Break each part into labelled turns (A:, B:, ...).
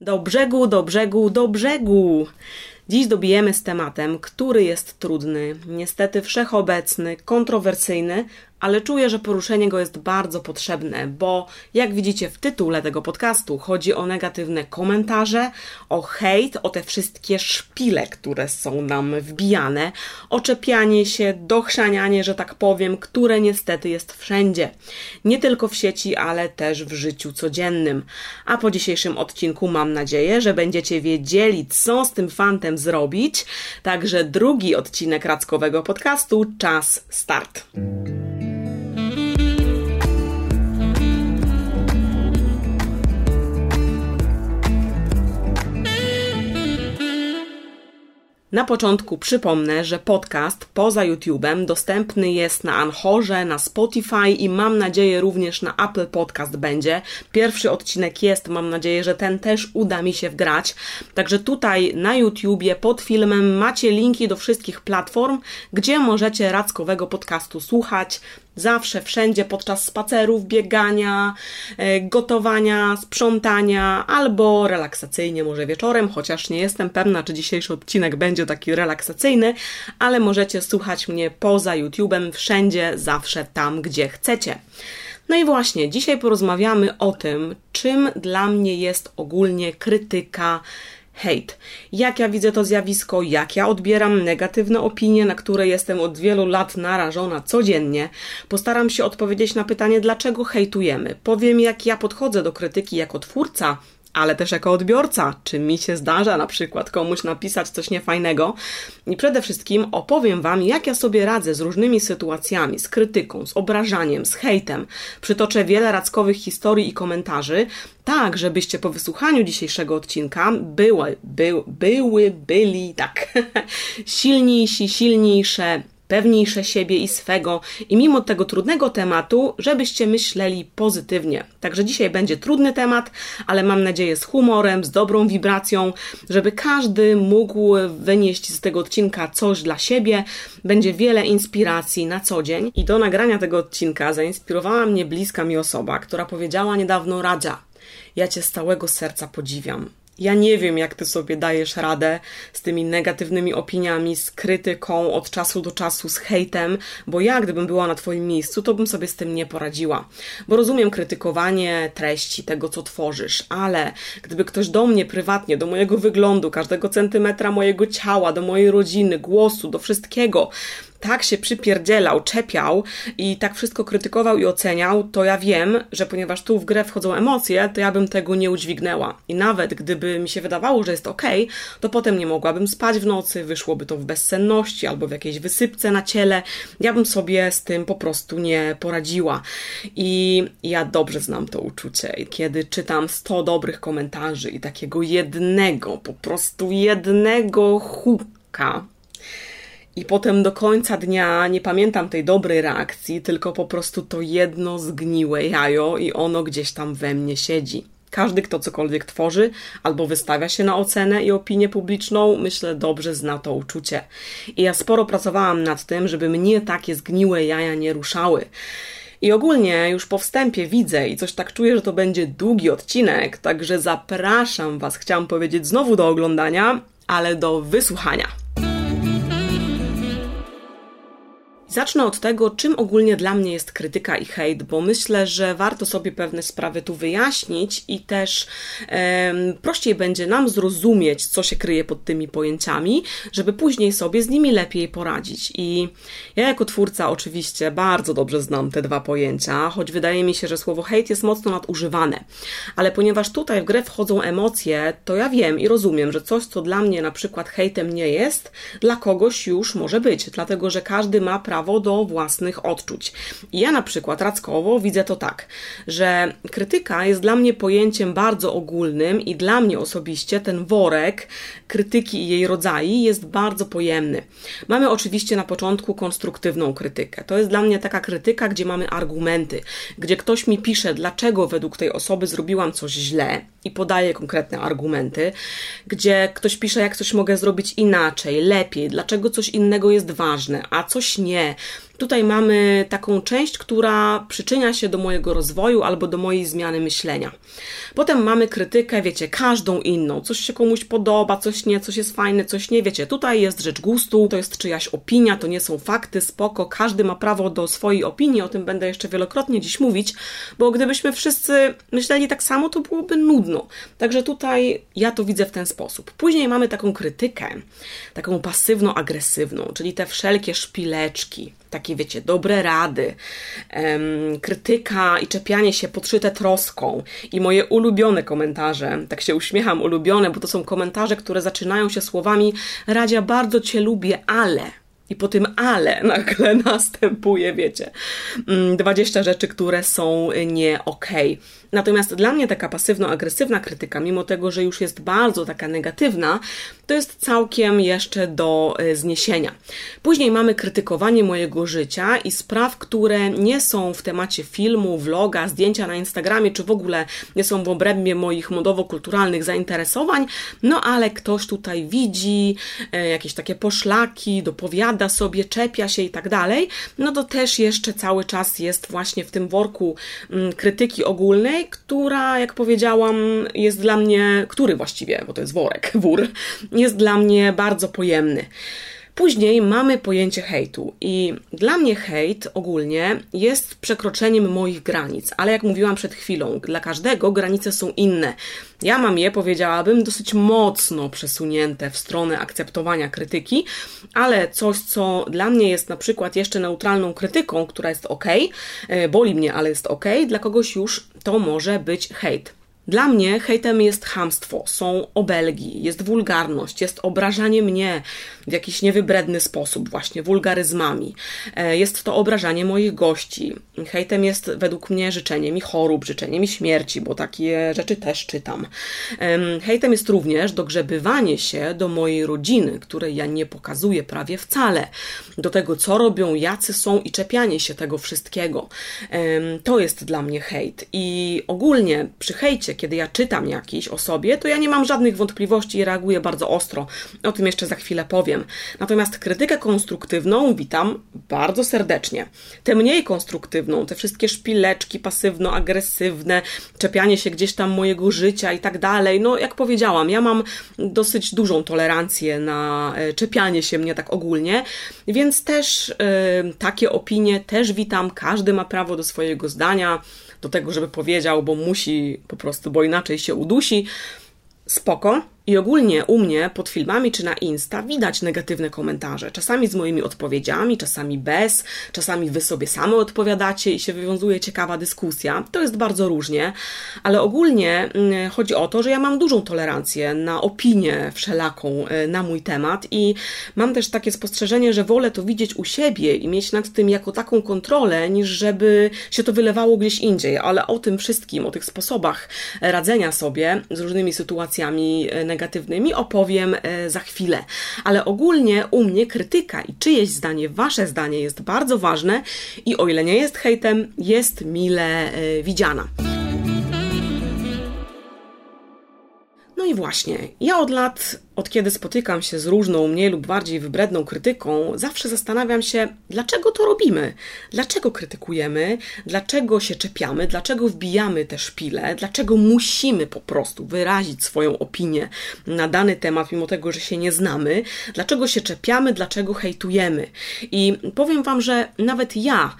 A: Do brzegu, do brzegu, do brzegu! Dziś dobijemy z tematem, który jest trudny, niestety wszechobecny, kontrowersyjny, ale czuję, że poruszenie go jest bardzo potrzebne, bo jak widzicie w tytule tego podcastu, chodzi o negatywne komentarze, o hejt, o te wszystkie szpile, które są nam wbijane, oczepianie się, dochrzanianie, że tak powiem, które niestety jest wszędzie. Nie tylko w sieci, ale też w życiu codziennym. A po dzisiejszym odcinku mam nadzieję, że będziecie wiedzieli, co z tym fantem zrobić. Także drugi odcinek Rackowego podcastu, czas start. Na początku przypomnę, że podcast poza YouTube'em dostępny jest na Anchorze, na Spotify i mam nadzieję również na Apple Podcast będzie. Pierwszy odcinek jest, mam nadzieję, że ten też uda mi się wgrać. Także tutaj na YouTubie pod filmem macie linki do wszystkich platform, gdzie możecie Rackowego podcastu słuchać zawsze, wszędzie podczas spacerów, biegania, e, gotowania, sprzątania albo relaksacyjnie może wieczorem, chociaż nie jestem pewna, czy dzisiejszy odcinek będzie taki relaksacyjny, ale możecie słuchać mnie poza YouTube'em wszędzie, zawsze tam, gdzie chcecie. No i właśnie, dzisiaj porozmawiamy o tym, czym dla mnie jest ogólnie krytyka hejt. Jak ja widzę to zjawisko, jak ja odbieram negatywne opinie, na które jestem od wielu lat narażona codziennie. Postaram się odpowiedzieć na pytanie, dlaczego hejtujemy. Powiem, jak ja podchodzę do krytyki jako twórca, ale też jako odbiorca, czy mi się zdarza na przykład komuś napisać coś niefajnego. I przede wszystkim opowiem Wam, jak ja sobie radzę z różnymi sytuacjami, z krytyką, z obrażaniem, z hejtem. Przytoczę wiele radzkowych historii i komentarzy, tak, żebyście po wysłuchaniu dzisiejszego odcinka były, by, były, byli, tak, silniejsi, silniejsze, pewniejsze siebie i swego i mimo tego trudnego tematu, żebyście myśleli pozytywnie. Także dzisiaj będzie trudny temat, ale mam nadzieję z humorem, z dobrą wibracją, żeby każdy mógł wynieść z tego odcinka coś dla siebie. Będzie wiele inspiracji na co dzień i do nagrania tego odcinka zainspirowała mnie bliska mi osoba, która powiedziała niedawno Radza, ja Cię z całego serca podziwiam. Ja nie wiem, jak ty sobie dajesz radę z tymi negatywnymi opiniami, z krytyką od czasu do czasu, z hejtem, bo ja, gdybym była na Twoim miejscu, to bym sobie z tym nie poradziła. Bo rozumiem krytykowanie treści, tego, co tworzysz, ale gdyby ktoś do mnie prywatnie, do mojego wyglądu, każdego centymetra mojego ciała, do mojej rodziny, głosu, do wszystkiego, tak się przypierdzielał, czepiał i tak wszystko krytykował i oceniał, to ja wiem, że ponieważ tu w grę wchodzą emocje, to ja bym tego nie udźwignęła. I nawet gdyby mi się wydawało, że jest ok, to potem nie mogłabym spać w nocy, wyszłoby to w bezsenności albo w jakiejś wysypce na ciele. Ja bym sobie z tym po prostu nie poradziła. I ja dobrze znam to uczucie. Kiedy czytam 100 dobrych komentarzy i takiego jednego, po prostu jednego huka, i potem do końca dnia nie pamiętam tej dobrej reakcji, tylko po prostu to jedno zgniłe jajo i ono gdzieś tam we mnie siedzi. Każdy, kto cokolwiek tworzy albo wystawia się na ocenę i opinię publiczną, myślę, dobrze zna to uczucie. I ja sporo pracowałam nad tym, żeby mnie takie zgniłe jaja nie ruszały. I ogólnie już po wstępie widzę i coś tak czuję, że to będzie długi odcinek, także zapraszam Was, chciałam powiedzieć znowu do oglądania, ale do wysłuchania. Zacznę od tego, czym ogólnie dla mnie jest krytyka i hejt, bo myślę, że warto sobie pewne sprawy tu wyjaśnić i też um, prościej będzie nam zrozumieć, co się kryje pod tymi pojęciami, żeby później sobie z nimi lepiej poradzić. I ja jako twórca oczywiście bardzo dobrze znam te dwa pojęcia, choć wydaje mi się, że słowo hejt jest mocno nadużywane. Ale ponieważ tutaj w grę wchodzą emocje, to ja wiem i rozumiem, że coś, co dla mnie na przykład hejtem nie jest, dla kogoś już może być, dlatego że każdy ma prawo prawo do własnych odczuć. Ja na przykład rackowo widzę to tak, że krytyka jest dla mnie pojęciem bardzo ogólnym i dla mnie osobiście ten worek krytyki i jej rodzaju jest bardzo pojemny. Mamy oczywiście na początku konstruktywną krytykę. To jest dla mnie taka krytyka, gdzie mamy argumenty, gdzie ktoś mi pisze, dlaczego według tej osoby zrobiłam coś źle i podaje konkretne argumenty, gdzie ktoś pisze, jak coś mogę zrobić inaczej, lepiej, dlaczego coś innego jest ważne, a coś nie, Tutaj mamy taką część, która przyczynia się do mojego rozwoju albo do mojej zmiany myślenia. Potem mamy krytykę, wiecie, każdą inną. Coś się komuś podoba, coś nie, coś jest fajne, coś nie. Wiecie, tutaj jest rzecz gustu, to jest czyjaś opinia, to nie są fakty, spoko. Każdy ma prawo do swojej opinii, o tym będę jeszcze wielokrotnie dziś mówić, bo gdybyśmy wszyscy myśleli tak samo, to byłoby nudno. Także tutaj ja to widzę w ten sposób. Później mamy taką krytykę, taką pasywno-agresywną, czyli te wszelkie szpileczki, takie wiecie, dobre rady, em, krytyka i czepianie się podszyte troską. I moje ulubione komentarze, tak się uśmiecham, ulubione, bo to są komentarze, które zaczynają się słowami Radzia, bardzo Cię lubię, ale... I po tym ale nagle następuje, wiecie, 20 rzeczy, które są nie okej. Okay. Natomiast dla mnie taka pasywno-agresywna krytyka, mimo tego, że już jest bardzo taka negatywna, to jest całkiem jeszcze do e, zniesienia. Później mamy krytykowanie mojego życia i spraw, które nie są w temacie filmu, vloga, zdjęcia na Instagramie, czy w ogóle nie są w obrębie moich modowo-kulturalnych zainteresowań, no ale ktoś tutaj widzi e, jakieś takie poszlaki, dopowiada sobie, czepia się i tak dalej, no to też jeszcze cały czas jest właśnie w tym worku mm, krytyki ogólnej, która, jak powiedziałam, jest dla mnie, który właściwie, bo to jest worek, wór, jest dla mnie bardzo pojemny. Później mamy pojęcie hejtu i dla mnie hejt ogólnie jest przekroczeniem moich granic, ale jak mówiłam przed chwilą, dla każdego granice są inne. Ja mam je, powiedziałabym, dosyć mocno przesunięte w stronę akceptowania krytyki, ale coś, co dla mnie jest na przykład jeszcze neutralną krytyką, która jest ok, e, boli mnie, ale jest ok, dla kogoś już to może być hejt. Dla mnie hejtem jest hamstwo, są obelgi, jest wulgarność, jest obrażanie mnie w jakiś niewybredny sposób, właśnie wulgaryzmami. E, jest to obrażanie moich gości. Hejtem jest według mnie życzenie mi chorób, życzenie mi śmierci, bo takie rzeczy też czytam. Hejtem jest również dogrzebywanie się do mojej rodziny, której ja nie pokazuję prawie wcale, do tego, co robią, jacy są i czepianie się tego wszystkiego. To jest dla mnie hejt. I ogólnie przy hejcie, kiedy ja czytam jakiś o sobie, to ja nie mam żadnych wątpliwości i reaguję bardzo ostro. O tym jeszcze za chwilę powiem. Natomiast krytykę konstruktywną witam bardzo serdecznie. Tę mniej konstruktywną, te wszystkie szpileczki pasywno-agresywne, czepianie się gdzieś tam mojego życia i tak dalej. No, jak powiedziałam, ja mam dosyć dużą tolerancję na e, czepianie się mnie tak ogólnie, więc też yy, takie opinie też witam. Każdy ma prawo do swojego zdania do tego, żeby powiedział, bo musi po prostu, bo inaczej się udusi. Spoko, i ogólnie u mnie pod filmami czy na Insta widać negatywne komentarze. Czasami z moimi odpowiedziami, czasami bez, czasami wy sobie same odpowiadacie i się wywiązuje ciekawa dyskusja. To jest bardzo różnie, ale ogólnie mm, chodzi o to, że ja mam dużą tolerancję na opinię wszelaką e, na mój temat i mam też takie spostrzeżenie, że wolę to widzieć u siebie i mieć nad tym jako taką kontrolę, niż żeby się to wylewało gdzieś indziej. Ale o tym wszystkim, o tych sposobach radzenia sobie z różnymi sytuacjami negatywnymi, negatywnymi opowiem e, za chwilę. Ale ogólnie u mnie krytyka i czyjeś zdanie, wasze zdanie jest bardzo ważne i o ile nie jest hejtem, jest mile e, widziana. No i właśnie, ja od lat od kiedy spotykam się z różną, mniej lub bardziej wybredną krytyką, zawsze zastanawiam się, dlaczego to robimy, dlaczego krytykujemy, dlaczego się czepiamy, dlaczego wbijamy te szpile, dlaczego musimy po prostu wyrazić swoją opinię na dany temat, mimo tego, że się nie znamy, dlaczego się czepiamy, dlaczego hejtujemy. I powiem Wam, że nawet ja,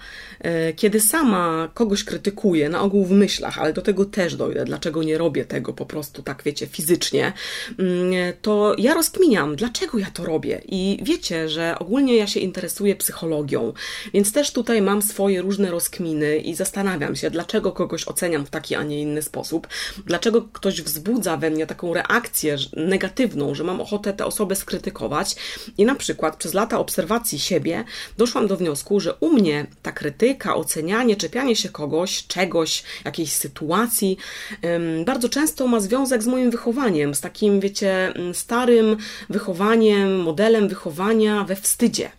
A: kiedy sama kogoś krytykuję, na ogół w myślach, ale do tego też dojdę, dlaczego nie robię tego po prostu tak, wiecie, fizycznie, mm, to ja rozkminiam, dlaczego ja to robię. I wiecie, że ogólnie ja się interesuję psychologią, więc też tutaj mam swoje różne rozkminy i zastanawiam się, dlaczego kogoś oceniam w taki, a nie inny sposób, dlaczego ktoś wzbudza we mnie taką reakcję negatywną, że mam ochotę tę osobę skrytykować. I na przykład przez lata obserwacji siebie doszłam do wniosku, że u mnie ta krytyka, ocenianie, czepianie się kogoś, czegoś, jakiejś sytuacji, bardzo często ma związek z moim wychowaniem, z takim, wiecie, starym wychowaniem, modelem wychowania we wstydzie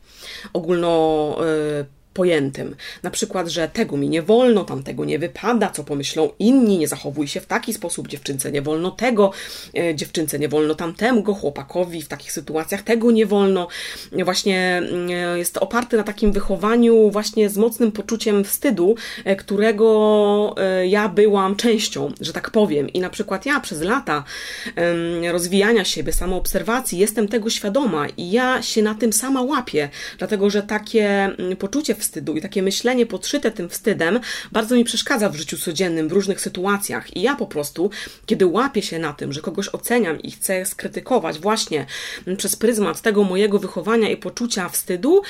A: ogólno e, pojętym. Na przykład, że tego mi nie wolno, tamtego nie wypada, co pomyślą inni, nie zachowuj się w taki sposób, dziewczynce nie wolno tego, e, dziewczynce nie wolno tamtego, chłopakowi w takich sytuacjach tego nie wolno. Właśnie e, jest oparte na takim wychowaniu właśnie z mocnym poczuciem wstydu, e, którego ja byłam częścią, że tak powiem. I na przykład ja przez lata rozwijania siebie, samoobserwacji jestem tego świadoma i ja się na tym sama łapię, dlatego że takie mm, poczucie wstydu i takie myślenie podszyte tym wstydem bardzo mi przeszkadza w życiu codziennym, w różnych sytuacjach. I ja po prostu, kiedy łapię się na tym, że kogoś oceniam i chcę skrytykować właśnie przez pryzmat tego mojego wychowania i poczucia wstydu,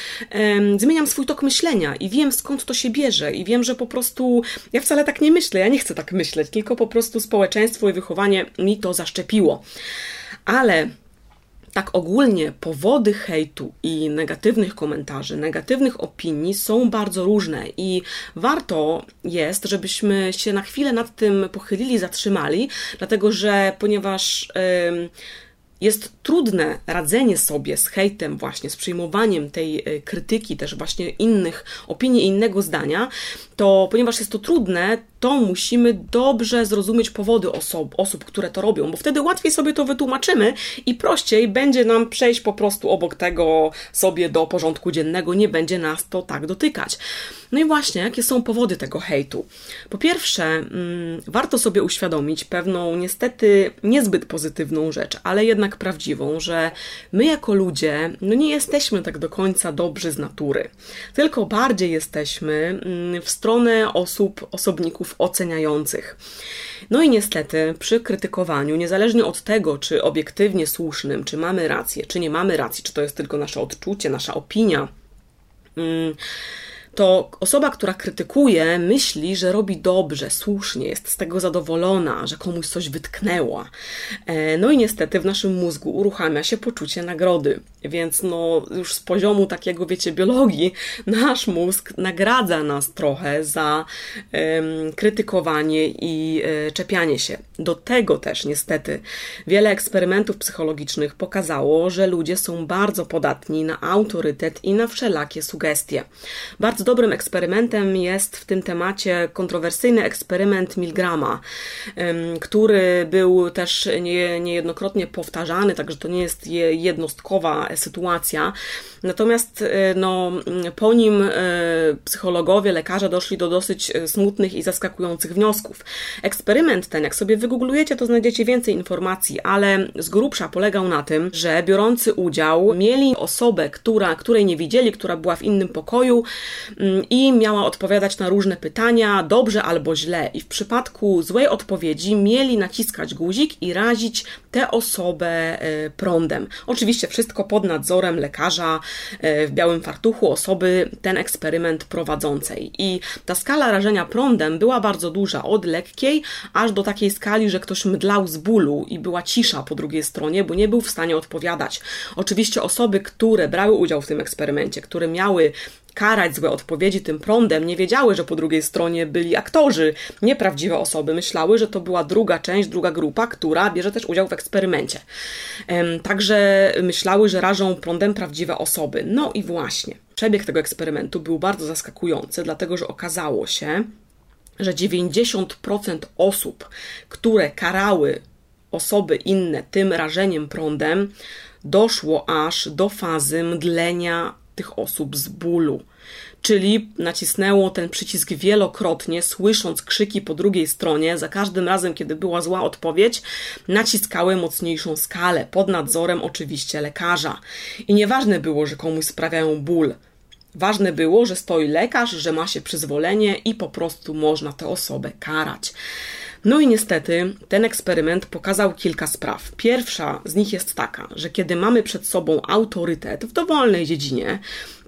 A: zmieniam swój tok myślenia i wiem skąd to się bierze i wiem, że po prostu ja wcale tak nie myślę, ja nie chcę tak myśleć, tylko po prostu społeczeństwo i wychowanie mi to zaszczepiło. Ale tak ogólnie powody hejtu i negatywnych komentarzy, negatywnych opinii są bardzo różne i warto jest, żebyśmy się na chwilę nad tym pochylili, zatrzymali, dlatego że ponieważ. Yy, jest trudne radzenie sobie z hejtem, właśnie z przyjmowaniem tej e, krytyki, też właśnie innych opinii innego zdania, to ponieważ jest to trudne, to musimy dobrze zrozumieć powody osób, osób, które to robią, bo wtedy łatwiej sobie to wytłumaczymy i prościej będzie nam przejść po prostu obok tego sobie do porządku dziennego, nie będzie nas to tak dotykać. No i właśnie, jakie są powody tego hejtu? Po pierwsze, mm, warto sobie uświadomić pewną, niestety niezbyt pozytywną rzecz, ale jednak prawdziwą, że my jako ludzie, no nie jesteśmy tak do końca dobrzy z natury, tylko bardziej jesteśmy mm, w stronę osób, osobników oceniających. No i niestety przy krytykowaniu, niezależnie od tego, czy obiektywnie słusznym, czy mamy rację, czy nie mamy racji, czy to jest tylko nasze odczucie, nasza opinia, mm, to osoba, która krytykuje, myśli, że robi dobrze, słusznie, jest z tego zadowolona, że komuś coś wytknęła. E, no i niestety w naszym mózgu uruchamia się poczucie nagrody. Więc no już z poziomu takiego, wiecie, biologii, nasz mózg nagradza nas trochę za um, krytykowanie i um, czepianie się. Do tego też niestety wiele eksperymentów psychologicznych pokazało, że ludzie są bardzo podatni na autorytet i na wszelakie sugestie. Bardzo dobrym eksperymentem jest w tym temacie kontrowersyjny eksperyment Milgrama, który był też nie, niejednokrotnie powtarzany, także to nie jest jednostkowa sytuacja. Natomiast e, no, po nim e, psychologowie, lekarze doszli do dosyć e, smutnych i zaskakujących wniosków. Eksperyment ten, jak sobie wygooglujecie, to znajdziecie więcej informacji, ale z grubsza polegał na tym, że biorący udział mieli osobę, która, której nie widzieli, która była w innym pokoju i miała odpowiadać na różne pytania, dobrze albo źle. I w przypadku złej odpowiedzi mieli naciskać guzik i razić tę osobę prądem. Oczywiście wszystko pod nadzorem lekarza e, w białym fartuchu, osoby ten eksperyment prowadzącej. I ta skala rażenia prądem była bardzo duża, od lekkiej aż do takiej skali, że ktoś mdlał z bólu i była cisza po drugiej stronie, bo nie był w stanie odpowiadać. Oczywiście osoby, które brały udział w tym eksperymencie, które miały karać złe odpowiedzi tym prądem, nie wiedziały, że po drugiej stronie byli aktorzy, nieprawdziwe osoby. Myślały, że to była druga część, druga grupa, która bierze też udział w eksperymencie. Także myślały, że rażą prądem prawdziwe osoby. No i właśnie, przebieg tego eksperymentu był bardzo zaskakujący, dlatego że okazało się, że 90% osób, które karały osoby inne tym rażeniem prądem, doszło aż do fazy mdlenia tych osób z bólu. Czyli nacisnęło ten przycisk wielokrotnie, słysząc krzyki po drugiej stronie. Za każdym razem, kiedy była zła odpowiedź, naciskały mocniejszą skalę, pod nadzorem oczywiście lekarza. I nieważne było, że komuś sprawiają ból. Ważne było, że stoi lekarz, że ma się przyzwolenie i po prostu można tę osobę karać. No i niestety ten eksperyment pokazał kilka spraw. Pierwsza z nich jest taka, że kiedy mamy przed sobą autorytet w dowolnej dziedzinie,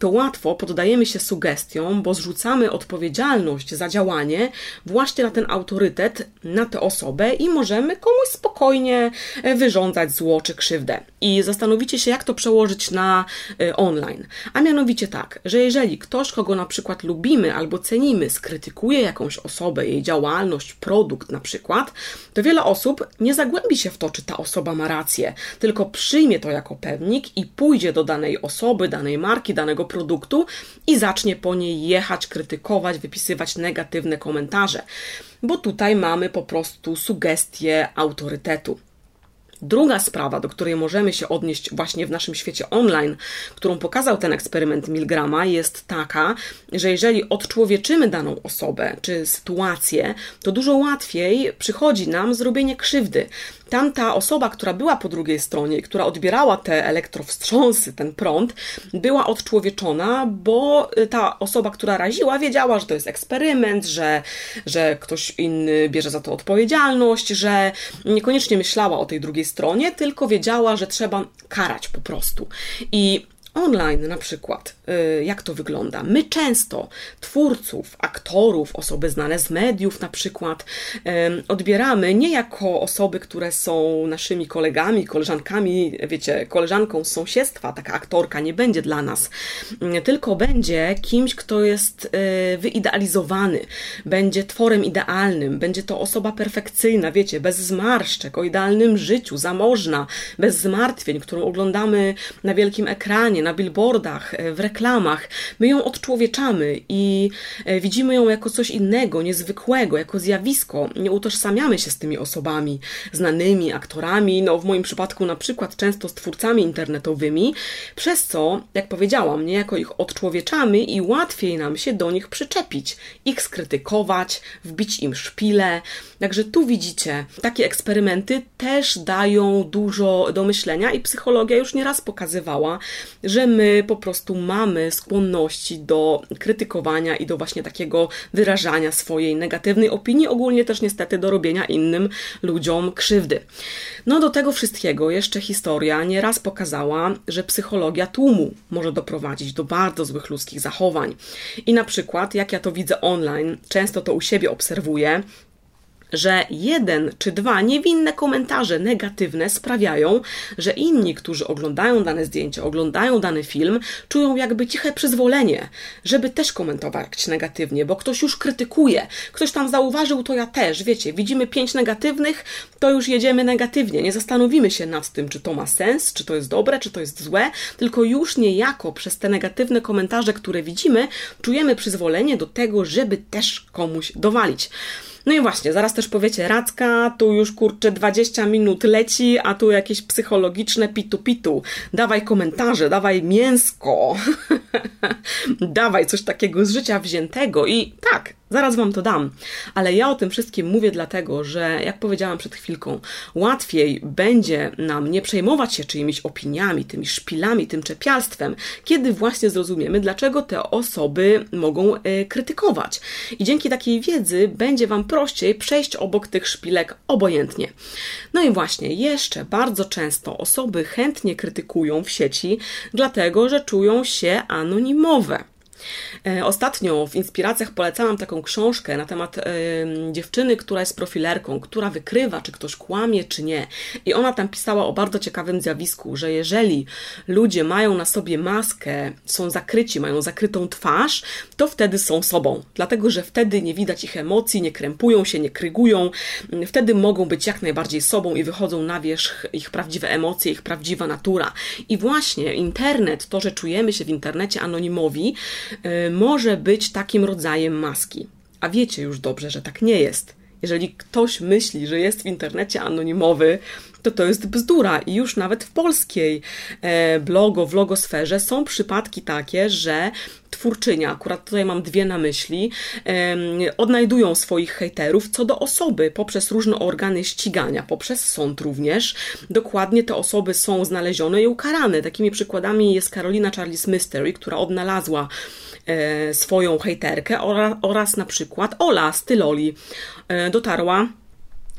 A: to łatwo poddajemy się sugestiom, bo zrzucamy odpowiedzialność za działanie właśnie na ten autorytet, na tę osobę i możemy komuś spokojnie e, wyrządzać zło czy krzywdę. I zastanowicie się, jak to przełożyć na e, online. A mianowicie tak, że jeżeli ktoś, kogo na przykład lubimy albo cenimy, skrytykuje jakąś osobę, jej działalność, produkt na przykład, to wiele osób nie zagłębi się w to, czy ta osoba ma rację, tylko przyjmie to jako pewnik i pójdzie do danej osoby, danej marki, danego produktu i zacznie po niej jechać, krytykować, wypisywać negatywne komentarze. Bo tutaj mamy po prostu sugestie autorytetu. Druga sprawa, do której możemy się odnieść właśnie w naszym świecie online, którą pokazał ten eksperyment Milgrama, jest taka, że jeżeli odczłowieczymy daną osobę czy sytuację, to dużo łatwiej przychodzi nam zrobienie krzywdy tamta osoba, która była po drugiej stronie, która odbierała te elektrowstrząsy, ten prąd, była odczłowieczona, bo ta osoba, która raziła, wiedziała, że to jest eksperyment, że, że ktoś inny bierze za to odpowiedzialność, że niekoniecznie myślała o tej drugiej stronie, tylko wiedziała, że trzeba karać po prostu. I online na przykład, y, jak to wygląda? My często twórców, aktorów, osoby znane z mediów na przykład odbieramy nie jako osoby, które są naszymi kolegami, koleżankami, wiecie, koleżanką z sąsiedztwa, taka aktorka nie będzie dla nas, tylko będzie kimś, kto jest y, wyidealizowany, będzie tworem idealnym, będzie to osoba perfekcyjna, wiecie, bez zmarszczek, o idealnym życiu, zamożna, bez zmartwień, którą oglądamy na wielkim ekranie, na billboardach, e, w reklamach. My ją odczłowieczamy i e, widzimy ją jako coś innego, niezwykłego, jako zjawisko. Nie utożsamiamy się z tymi osobami, znanymi aktorami, no w moim przypadku na przykład często z twórcami internetowymi, przez co, jak powiedziałam, niejako ich odczłowieczamy i łatwiej nam się do nich przyczepić, ich skrytykować, wbić im szpile. Także tu widzicie, takie eksperymenty też dają dużo do myślenia i psychologia już nieraz pokazywała, że my po prostu mamy skłonności do krytykowania i do właśnie takiego wyrażania swojej negatywnej opinii, ogólnie też niestety do robienia innym ludziom krzywdy. No do tego wszystkiego jeszcze historia nieraz pokazała, że psychologia tłumu może doprowadzić do bardzo złych ludzkich zachowań. I na przykład, jak ja to widzę online, często to u siebie obserwuję, że jeden czy dwa niewinne komentarze negatywne sprawiają, że inni, którzy oglądają dane zdjęcie, oglądają dany film, czują jakby ciche przyzwolenie, żeby też komentować negatywnie, bo ktoś już krytykuje, ktoś tam zauważył, to ja też, wiecie, widzimy pięć negatywnych, to już jedziemy negatywnie, nie zastanowimy się nad tym, czy to ma sens, czy to jest dobre, czy to jest złe, tylko już niejako przez te negatywne komentarze, które widzimy, czujemy przyzwolenie do tego, żeby też komuś dowalić. No i właśnie, zaraz też powiecie, Racka, tu już kurczę 20 minut leci, a tu jakieś psychologiczne pitu-pitu. Dawaj komentarze, dawaj mięsko, dawaj coś takiego z życia wziętego. I tak, Zaraz Wam to dam. Ale ja o tym wszystkim mówię dlatego, że jak powiedziałam przed chwilką, łatwiej będzie nam nie przejmować się czyimiś opiniami, tymi szpilami, tym czepialstwem, kiedy właśnie zrozumiemy, dlaczego te osoby mogą y, krytykować. I dzięki takiej wiedzy będzie Wam prościej przejść obok tych szpilek obojętnie. No i właśnie, jeszcze bardzo często osoby chętnie krytykują w sieci, dlatego że czują się anonimowe. E, ostatnio w inspiracjach polecałam taką książkę na temat dziewczyny, która jest profilerką, która wykrywa, czy ktoś kłamie, czy nie. I ona tam pisała o bardzo ciekawym zjawisku, że jeżeli ludzie mają na sobie maskę, są zakryci, mają zakrytą twarz, to wtedy są sobą. Dlatego, że wtedy nie widać ich emocji, nie krępują się, nie krygują. Wtedy mogą być jak najbardziej sobą i wychodzą na wierzch ich prawdziwe emocje, ich prawdziwa natura. I właśnie internet, to, że czujemy się w internecie anonimowi, może być takim rodzajem maski. A wiecie już dobrze, że tak nie jest. Jeżeli ktoś myśli, że jest w internecie anonimowy, to to jest bzdura. I już nawet w polskiej e, blogo, w logosferze są przypadki takie, że twórczynia, akurat tutaj mam dwie na myśli, odnajdują swoich hejterów co do osoby poprzez różne organy ścigania, poprzez sąd również. Dokładnie te osoby są znalezione i ukarane. Takimi przykładami jest Karolina Charles Mystery, która odnalazła e, swoją hejterkę oraz, oraz na przykład Ola z Tyloli e, dotarła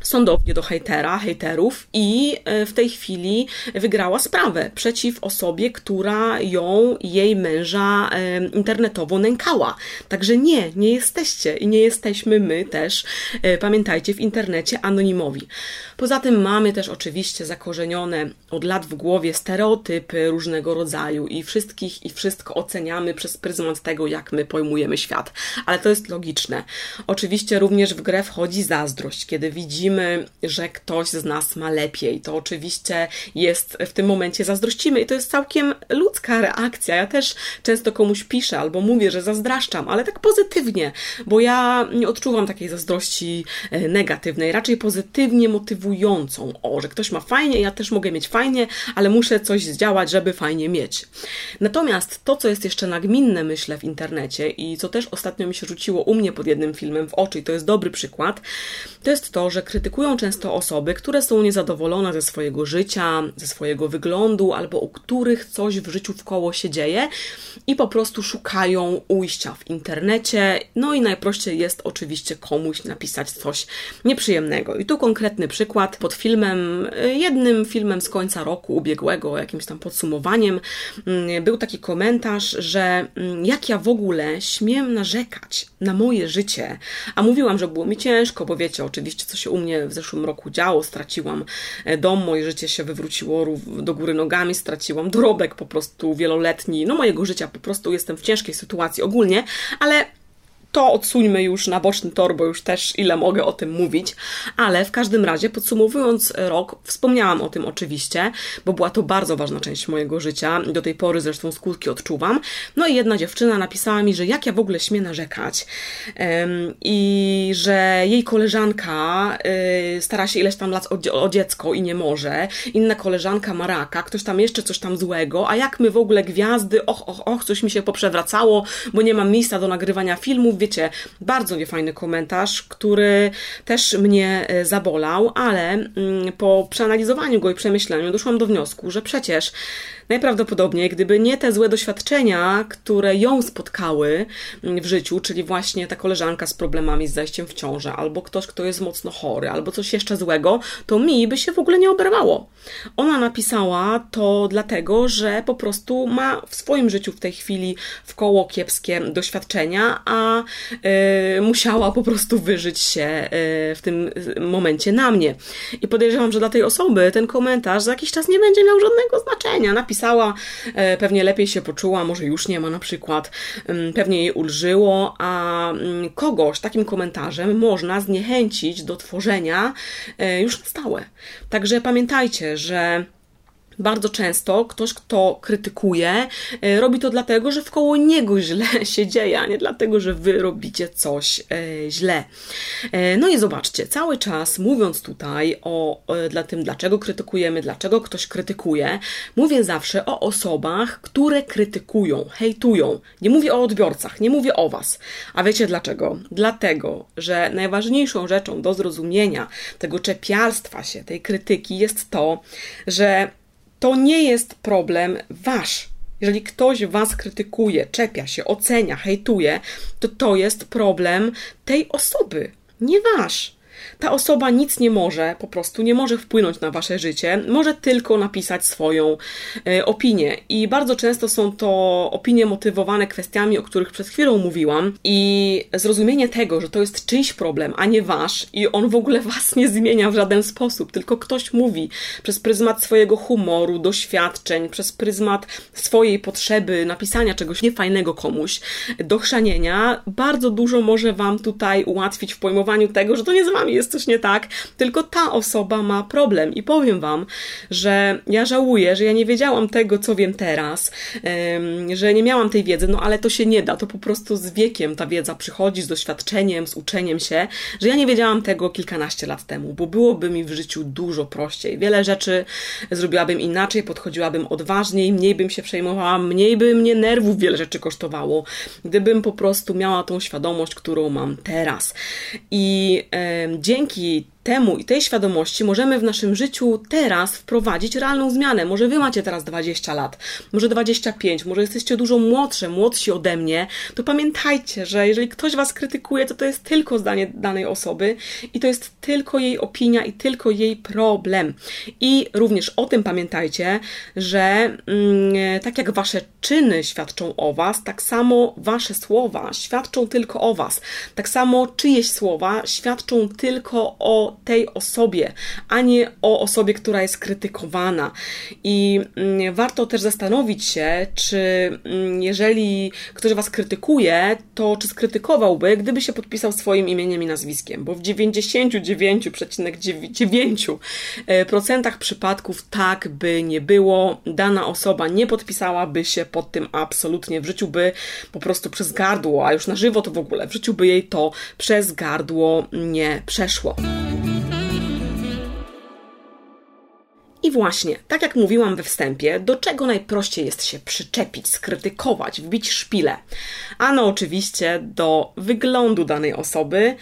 A: sądownie do hejtera, hejterów i e, w tej chwili wygrała sprawę przeciw osobie, która ją, jej męża e, internetowo nękała. Także nie, nie jesteście i nie jesteśmy my też, e, pamiętajcie, w internecie anonimowi. Poza tym mamy też oczywiście zakorzenione od lat w głowie stereotypy różnego rodzaju i wszystkich i wszystko oceniamy przez pryzmat tego, jak my pojmujemy świat. Ale to jest logiczne. Oczywiście również w grę wchodzi zazdrość, kiedy widzimy, że ktoś z nas ma lepiej. To oczywiście jest w tym momencie zazdrościmy i to jest całkiem ludzka reakcja. Ja też często komuś piszę albo mówię, że zazdraszczam, ale tak pozytywnie, bo ja nie odczuwam takiej zazdrości e, negatywnej, raczej pozytywnie motywującą. O, że ktoś ma fajnie, ja też mogę mieć fajnie, ale muszę coś zdziałać, żeby fajnie mieć. Natomiast to, co jest jeszcze nagminne, myślę, w internecie i co też ostatnio mi się rzuciło u mnie pod jednym filmem w oczy, i to jest dobry przykład, to jest to, że krytykują często osoby, które są niezadowolone ze swojego życia, ze swojego wyglądu, albo u których coś w życiu w koło się dzieje i po prostu szukają ujścia w internecie. No i najprościej jest oczywiście komuś napisać coś nieprzyjemnego. I tu konkretny przykład pod filmem, jednym filmem z końca roku ubiegłego, jakimś tam podsumowaniem, mm, był taki komentarz, że mm, jak ja w ogóle śmiem narzekać na moje życie, a mówiłam, że było mi ciężko, bo wiecie, oczywiście, co się u mnie w zeszłym roku działo, straciłam e, dom, moje życie się wywróciło do góry nogami, straciłam dorobek po prostu wieloletni, no mojego życia po prostu jestem w ciężkiej sytuacji ogólnie, ale to odsuńmy już na boczny tor, bo już też ile mogę o tym mówić, ale w każdym razie podsumowując rok, wspomniałam o tym oczywiście, bo była to bardzo ważna część mojego życia, do tej pory zresztą skutki odczuwam. No i jedna dziewczyna napisała mi, że jak ja w ogóle śmiem narzekać. I że jej koleżanka y, stara się ileś tam lat o, o dziecko i nie może, inna koleżanka ma raka, ktoś tam jeszcze coś tam złego, a jak my w ogóle gwiazdy, och, och, och, coś mi się poprzewracało, bo nie mam miejsca do nagrywania filmów, wiecie, bardzo niefajny komentarz, który też mnie e, zabolał, ale mm, po przeanalizowaniu go i przemyśleniu doszłam do wniosku, że przecież najprawdopodobniej, gdyby nie te złe doświadczenia, które ją spotkały mm, w życiu, czyli właśnie ta koleżanka z problemami z zajściem w ciążę, albo ktoś, kto jest mocno chory, albo coś jeszcze złego, to mi by się w ogóle nie oberwało. Ona napisała to dlatego, że po prostu ma w swoim życiu w tej chwili w koło kiepskie doświadczenia, a musiała po prostu wyżyć się y, w tym momencie na mnie. I podejrzewam, że dla tej osoby ten komentarz za jakiś czas nie będzie miał żadnego znaczenia. Napisała, y, pewnie lepiej się poczuła, może już nie ma na przykład, pewnie jej ulżyło, a kogoś takim komentarzem można zniechęcić do tworzenia już na stałe. Także pamiętajcie, że bardzo często ktoś, kto krytykuje, e, robi to dlatego, że wkoło niego źle się dzieje, a nie dlatego, że wy robicie coś e, źle. E, no i zobaczcie, cały czas mówiąc tutaj o dla tym, dlaczego krytykujemy, dlaczego ktoś krytykuje, mówię zawsze o osobach, które krytykują, hejtują. Nie mówię o odbiorcach, nie mówię o was. A wiecie dlaczego? Dlatego, że najważniejszą rzeczą do zrozumienia tego czepialstwa się, tej krytyki jest to, że to nie jest problem wasz. Jeżeli ktoś was krytykuje, czepia się, ocenia, hejtuje, to to jest problem tej osoby, nie wasz ta osoba nic nie może, po prostu nie może wpłynąć na wasze życie, może tylko napisać swoją e, opinię. I bardzo często są to opinie motywowane kwestiami, o których przed chwilą mówiłam, i zrozumienie tego, że to jest czyjś problem, a nie wasz, i on w ogóle was nie zmienia w żaden sposób, tylko ktoś mówi przez pryzmat swojego humoru, doświadczeń, przez pryzmat swojej potrzeby napisania czegoś niefajnego komuś, do chrzanienia, bardzo dużo może wam tutaj ułatwić w pojmowaniu tego, że to nie z wami jest coś nie tak, tylko ta osoba ma problem. I powiem Wam, że ja żałuję, że ja nie wiedziałam tego, co wiem teraz, że nie miałam tej wiedzy, no ale to się nie da. To po prostu z wiekiem ta wiedza przychodzi, z doświadczeniem, z uczeniem się, że ja nie wiedziałam tego kilkanaście lat temu, bo byłoby mi w życiu dużo prościej. Wiele rzeczy zrobiłabym inaczej, podchodziłabym odważniej, mniej bym się przejmowała, mniej by mnie nerwów wiele rzeczy kosztowało, gdybym po prostu miała tą świadomość, którą mam teraz. I Um, dzięki temu i tej świadomości możemy w naszym życiu teraz wprowadzić realną zmianę. Może wy macie teraz 20 lat, może 25, może jesteście dużo młodsze, młodsi ode mnie, to pamiętajcie, że jeżeli ktoś was krytykuje, to to jest tylko zdanie danej osoby i to jest tylko jej opinia i tylko jej problem. I również o tym pamiętajcie, że mm, tak jak wasze czyny świadczą o was, tak samo wasze słowa świadczą tylko o was. Tak samo czyjeś słowa świadczą tylko o tej osobie, a nie o osobie, która jest krytykowana. I mm, warto też zastanowić się, czy mm, jeżeli ktoś was krytykuje, to czy skrytykowałby, gdyby się podpisał swoim imieniem i nazwiskiem, bo w 99,9% przypadków tak by nie było. Dana osoba nie podpisałaby się pod tym absolutnie. W życiu by po prostu przez gardło, a już na żywo to w ogóle, w życiu by jej to przez gardło nie przeszło. I właśnie, tak jak mówiłam we wstępie, do czego najprościej jest się przyczepić, skrytykować, wbić szpilę? Ano oczywiście do wyglądu danej osoby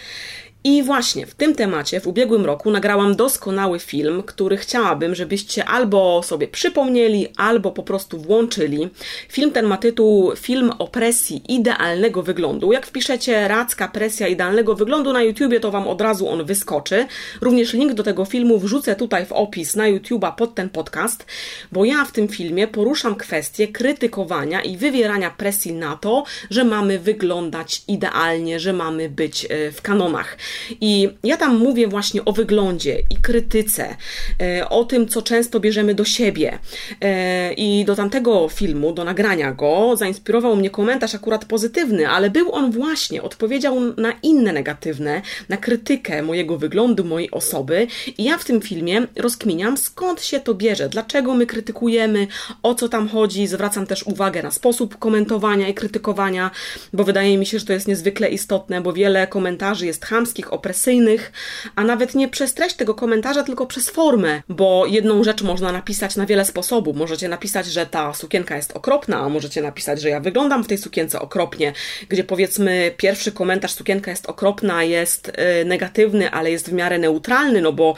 A: i właśnie w tym temacie w ubiegłym roku nagrałam doskonały film, który chciałabym, żebyście albo sobie przypomnieli, albo po prostu włączyli. Film ten ma tytuł Film o presji idealnego wyglądu. Jak wpiszecie Racka presja idealnego wyglądu na YouTubie, to Wam od razu on wyskoczy. Również link do tego filmu wrzucę tutaj w opis na YouTuba pod ten podcast, bo ja w tym filmie poruszam kwestię krytykowania i wywierania presji na to, że mamy wyglądać idealnie, że mamy być e, w kanonach. I ja tam mówię właśnie o wyglądzie i krytyce, e, o tym, co często bierzemy do siebie. E, I do tamtego filmu, do nagrania go, zainspirował mnie komentarz akurat pozytywny, ale był on właśnie, odpowiedział na inne negatywne, na krytykę mojego wyglądu, mojej osoby. I ja w tym filmie rozkminiam, skąd się to bierze, dlaczego my krytykujemy, o co tam chodzi. Zwracam też uwagę na sposób komentowania i krytykowania, bo wydaje mi się, że to jest niezwykle istotne, bo wiele komentarzy jest chamskich, opresyjnych, a nawet nie przez treść tego komentarza, tylko przez formę, bo jedną rzecz można napisać na wiele sposobów. Możecie napisać, że ta sukienka jest okropna, a możecie napisać, że ja wyglądam w tej sukience okropnie, gdzie powiedzmy pierwszy komentarz sukienka jest okropna, jest y, negatywny, ale jest w miarę neutralny, no bo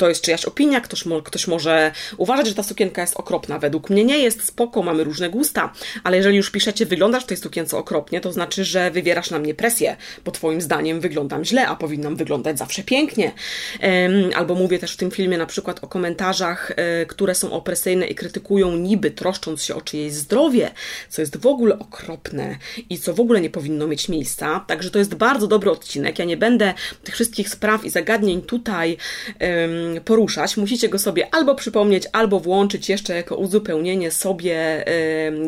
A: to jest czyjaś opinia, ktoś, mo ktoś może uważać, że ta sukienka jest okropna. Według mnie nie jest spoko, mamy różne gusta, ale jeżeli już piszecie, wyglądasz w tej sukience okropnie, to znaczy, że wywierasz na mnie presję, bo twoim zdaniem wyglądam źle, a powinnam wyglądać zawsze pięknie. Albo mówię też w tym filmie na przykład o komentarzach, y, które są opresyjne i krytykują niby, troszcząc się o czyjeś zdrowie, co jest w ogóle okropne i co w ogóle nie powinno mieć miejsca. Także to jest bardzo dobry odcinek. Ja nie będę tych wszystkich spraw i zagadnień tutaj poruszać, musicie go sobie albo przypomnieć, albo włączyć jeszcze jako uzupełnienie sobie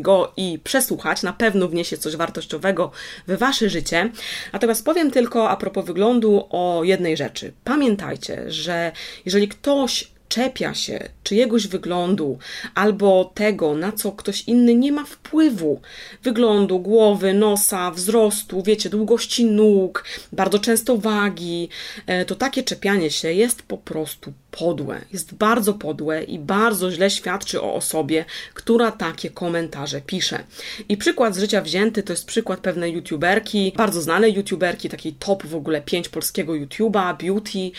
A: go i przesłuchać. Na pewno wniesie coś wartościowego w Wasze życie. Natomiast powiem tylko a propos wyglądu o jednej rzeczy. Pamiętajcie, że jeżeli ktoś czepia się czyjegoś wyglądu albo tego, na co ktoś inny nie ma wpływu. Wyglądu, głowy, nosa, wzrostu, wiecie, długości nóg, bardzo często wagi, e, to takie czepianie się jest po prostu podłe. Jest bardzo podłe i bardzo źle świadczy o osobie, która takie komentarze pisze. I przykład z życia wzięty to jest przykład pewnej youtuberki, bardzo znanej youtuberki, takiej top w ogóle 5 polskiego YouTube'a, Beauty,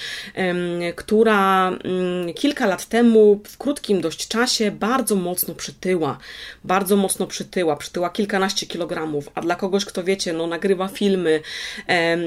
A: która mm, kilka lat temu w krótkim dość czasie bardzo mocno przytyła. Bardzo mocno przytyła, przytyła kilkanaście kilogramów, a dla kogoś, kto wiecie, no nagrywa filmy,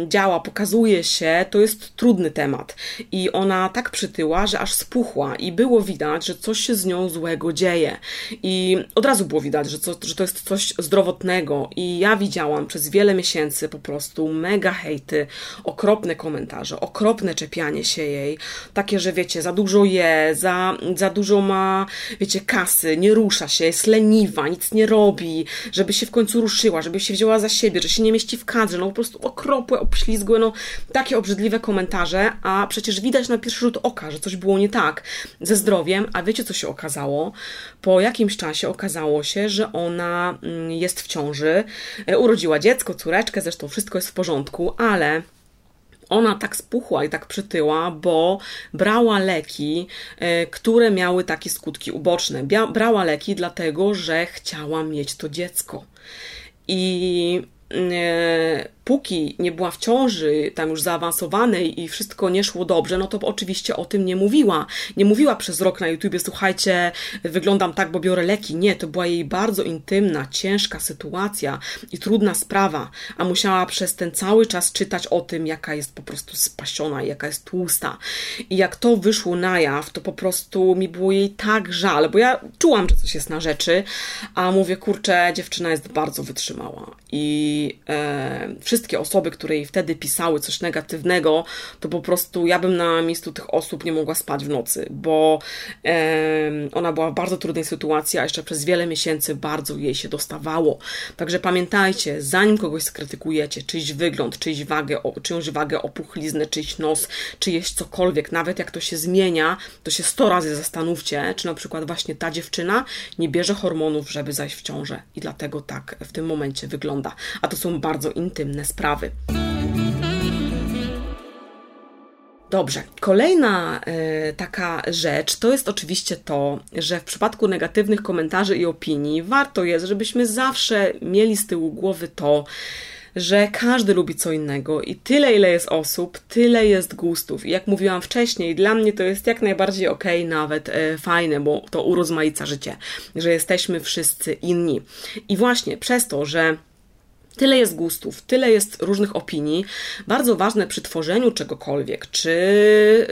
A: działa, pokazuje się, to jest trudny temat. I ona tak przytyła, że aż spuchła i było widać, że coś się z nią złego dzieje. I od razu było widać, że, co, że to jest coś zdrowotnego. I ja widziałam przez wiele miesięcy po prostu mega hejty, okropne komentarze, okropne czepianie się jej. Takie, że wiecie, za dużo je, za, za dużo ma, wiecie, kasy, nie rusza się, jest leniwa, nic nie robi, żeby się w końcu ruszyła, żeby się wzięła za siebie, że się nie mieści w kadrze. No po prostu okropłe, obślizgłe, no takie obrzydliwe komentarze, a przecież widać na pierwszy rzut oka, że coś było nie tak ze zdrowiem, a wiecie co się okazało? Po jakimś czasie okazało się, że ona mm, jest w ciąży, e, urodziła dziecko, córeczkę, zresztą wszystko jest w porządku, ale ona tak spuchła i tak przytyła, bo brała leki, e, które miały takie skutki uboczne. Brała leki dlatego, że chciała mieć to dziecko. I póki nie była w ciąży, tam już zaawansowanej i wszystko nie szło dobrze, no to oczywiście o tym nie mówiła. Nie mówiła przez rok na YouTubie, słuchajcie, wyglądam tak, bo biorę leki. Nie, to była jej bardzo intymna, ciężka sytuacja i trudna sprawa, a musiała przez ten cały czas czytać o tym, jaka jest po prostu spasiona, jaka jest tłusta. I jak to wyszło na jaw, to po prostu mi było jej tak żal, bo ja czułam, że coś jest na rzeczy, a mówię, kurczę, dziewczyna jest bardzo wytrzymała. I e, wszystkie osoby, które jej wtedy pisały coś negatywnego, to po prostu ja bym na miejscu tych osób nie mogła spać w nocy, bo ona była w bardzo trudnej sytuacji, a jeszcze przez wiele miesięcy bardzo jej się dostawało. Także pamiętajcie, zanim kogoś skrytykujecie, czyjś wygląd, czyjś wagę, czyjąś wagę, opuchliznę, czyjś nos, czyjeś cokolwiek, nawet jak to się zmienia, to się sto razy zastanówcie, czy na przykład właśnie ta dziewczyna nie bierze hormonów, żeby zajść w ciążę i dlatego tak w tym momencie wygląda. A to są bardzo intymne sprawy. Dobrze, kolejna y, taka rzecz to jest oczywiście to, że w przypadku negatywnych komentarzy i opinii warto jest, żebyśmy zawsze mieli z tyłu głowy to, że każdy lubi co innego i tyle, ile jest osób, tyle jest gustów. I jak mówiłam wcześniej, dla mnie to jest jak najbardziej okay, nawet e, fajne, bo to urozmaica życie, że jesteśmy wszyscy inni. I właśnie przez to, że Tyle jest gustów, tyle jest różnych opinii. Bardzo ważne przy tworzeniu czegokolwiek, czy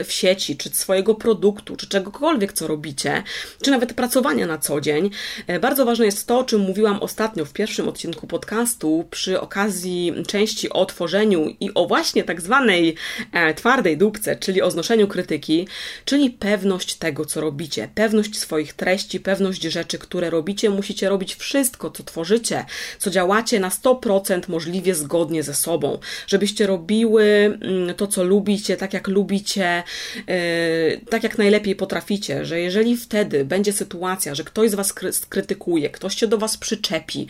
A: w sieci, czy swojego produktu, czy czegokolwiek, co robicie, czy nawet pracowania na co dzień. E, bardzo ważne jest to, o czym mówiłam ostatnio w pierwszym odcinku podcastu przy okazji części o tworzeniu i o właśnie tak zwanej e, twardej dupce, czyli o znoszeniu krytyki, czyli pewność tego, co robicie, pewność swoich treści, pewność rzeczy, które robicie. Musicie robić wszystko, co tworzycie, co działacie na 100% 100% możliwie zgodnie ze sobą, żebyście robiły mm, to, co lubicie, tak jak lubicie, e, tak jak najlepiej potraficie, że jeżeli wtedy będzie sytuacja, że ktoś z Was krytykuje, ktoś się do Was przyczepi,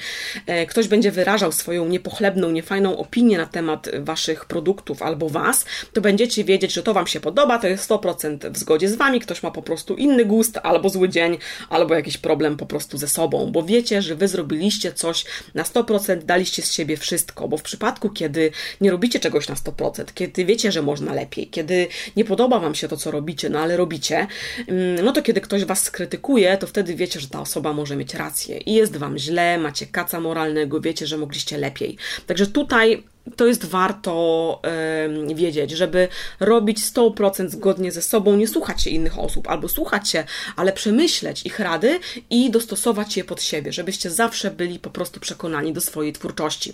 A: e, ktoś będzie wyrażał swoją niepochlebną, niefajną opinię na temat Waszych produktów albo Was, to będziecie wiedzieć, że to Wam się podoba, to jest 100% w zgodzie z Wami, ktoś ma po prostu inny gust, albo zły dzień, albo jakiś problem po prostu ze sobą, bo wiecie, że Wy zrobiliście coś na 100%, daliście z siebie wszystko, bo w przypadku, kiedy nie robicie czegoś na 100%, kiedy wiecie, że można lepiej, kiedy nie podoba Wam się to, co robicie, no ale robicie, mm, no to kiedy ktoś Was skrytykuje, to wtedy wiecie, że ta osoba może mieć rację i jest Wam źle, macie kaca moralnego, wiecie, że mogliście lepiej. Także tutaj to jest warto wiedzieć, żeby robić 100% zgodnie ze sobą, nie słuchać się innych osób, albo słuchać się, ale przemyśleć ich rady i dostosować je pod siebie, żebyście zawsze byli po prostu przekonani do swojej twórczości.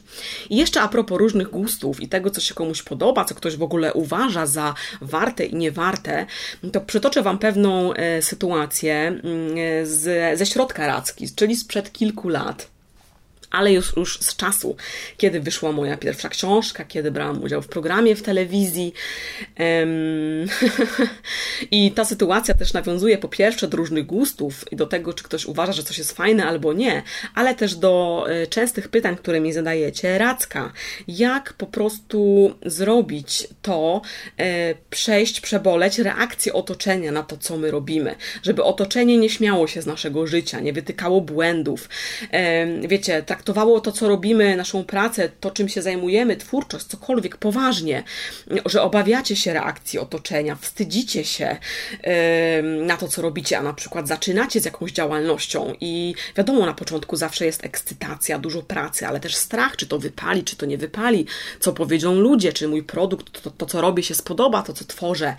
A: I jeszcze a propos różnych gustów i tego, co się komuś podoba, co ktoś w ogóle uważa za warte i niewarte, to przytoczę Wam pewną e, sytuację e, z, ze środka Radzki, czyli sprzed kilku lat ale już, już z czasu, kiedy wyszła moja pierwsza książka, kiedy brałam udział w programie w telewizji. Um, I ta sytuacja też nawiązuje po pierwsze do różnych gustów i do tego, czy ktoś uważa, że coś jest fajne albo nie, ale też do e, częstych pytań, które mi zadajecie. Radzka, jak po prostu zrobić to, e, przejść, przeboleć reakcję otoczenia na to, co my robimy, żeby otoczenie nie śmiało się z naszego życia, nie wytykało błędów. Wiecie, tak traktowało to, co robimy, naszą pracę, to, czym się zajmujemy, twórczość, cokolwiek poważnie, że obawiacie się reakcji otoczenia, wstydzicie się na to, co robicie, a na przykład zaczynacie z jakąś działalnością i wiadomo, na początku zawsze jest ekscytacja, dużo pracy, ale też strach, czy to wypali, czy to nie wypali, co powiedzą ludzie, czy mój produkt, to, to co robię, się spodoba, to, co tworzę,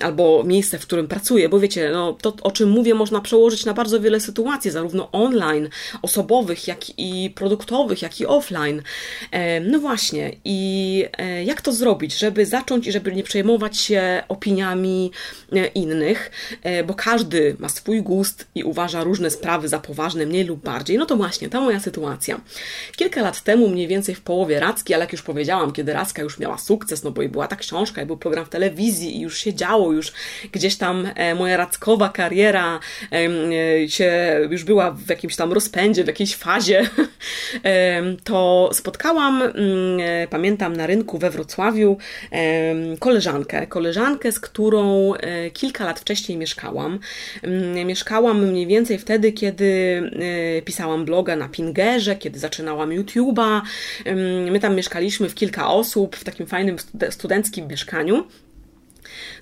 A: albo miejsce, w którym pracuję, bo wiecie, no, to, o czym mówię, można przełożyć na bardzo wiele sytuacji, zarówno online, osobowych, jak i produktowych, jak i offline. E, no właśnie, i e, jak to zrobić, żeby zacząć i żeby nie przejmować się opiniami e, innych, bo każdy ma swój gust i uważa różne sprawy za poważne, mniej lub bardziej. No to właśnie, ta moja sytuacja. Kilka lat temu, mniej więcej w połowie Racki, ale jak już powiedziałam, kiedy Racka już miała sukces, no bo i była ta książka, i był program w telewizji i już się działo, już gdzieś tam moja rackowa kariera się już była w jakimś tam rozpędzie, w jakiejś fazie to spotkałam, mm, pamiętam, na rynku we Wrocławiu koleżankę. Koleżankę, z którą e, kilka lat wcześniej mieszkałam. Mm, mieszkałam mniej więcej wtedy, kiedy e, pisałam bloga na Pingerze, kiedy zaczynałam YouTube'a. My tam mieszkaliśmy w kilka osób w takim fajnym studenckim mieszkaniu.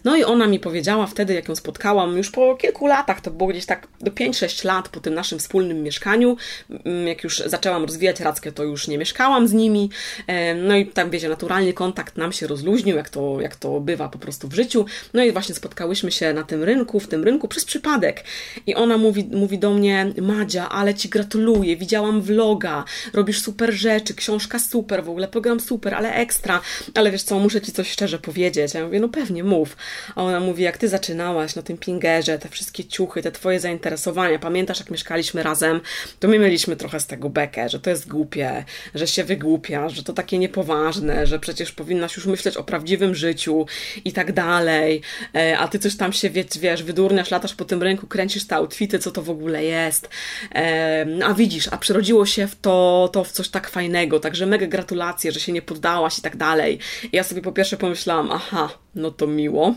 A: No i ona mi powiedziała wtedy, jak ją spotkałam, już po kilku latach, to było gdzieś tak do 5-6 lat po tym naszym wspólnym mieszkaniu, mm, jak już zaczęłam rozwijać Rackę, to już nie mieszkałam z nimi, e, no i tam, wiecie, naturalnie kontakt nam się rozluźnił, jak to, jak to bywa po prostu w życiu, no i właśnie spotkałyśmy się na tym rynku, w tym rynku przez przypadek. I ona mówi, mówi do mnie, Madzia, ale Ci gratuluję, widziałam vloga, robisz super rzeczy, książka super, w ogóle program super, ale ekstra, ale wiesz co, muszę Ci coś szczerze powiedzieć, ja mówię, no pewnie, mów, a ona mówi, jak ty zaczynałaś na tym pingerze, te wszystkie ciuchy, te twoje zainteresowania, pamiętasz jak mieszkaliśmy razem, to my mieliśmy trochę z tego bekę, że to jest głupie, że się wygłupia, że to takie niepoważne, że przecież powinnaś już myśleć o prawdziwym życiu i tak dalej, e, a ty coś tam się, wiesz, wiesz wydurniasz, latasz po tym rynku, kręcisz te outfity, co to w ogóle jest, e, a widzisz, a przerodziło się w to, to w coś tak fajnego, także mega gratulacje, że się nie poddałaś i tak dalej. I ja sobie po pierwsze pomyślałam, aha, no to miło.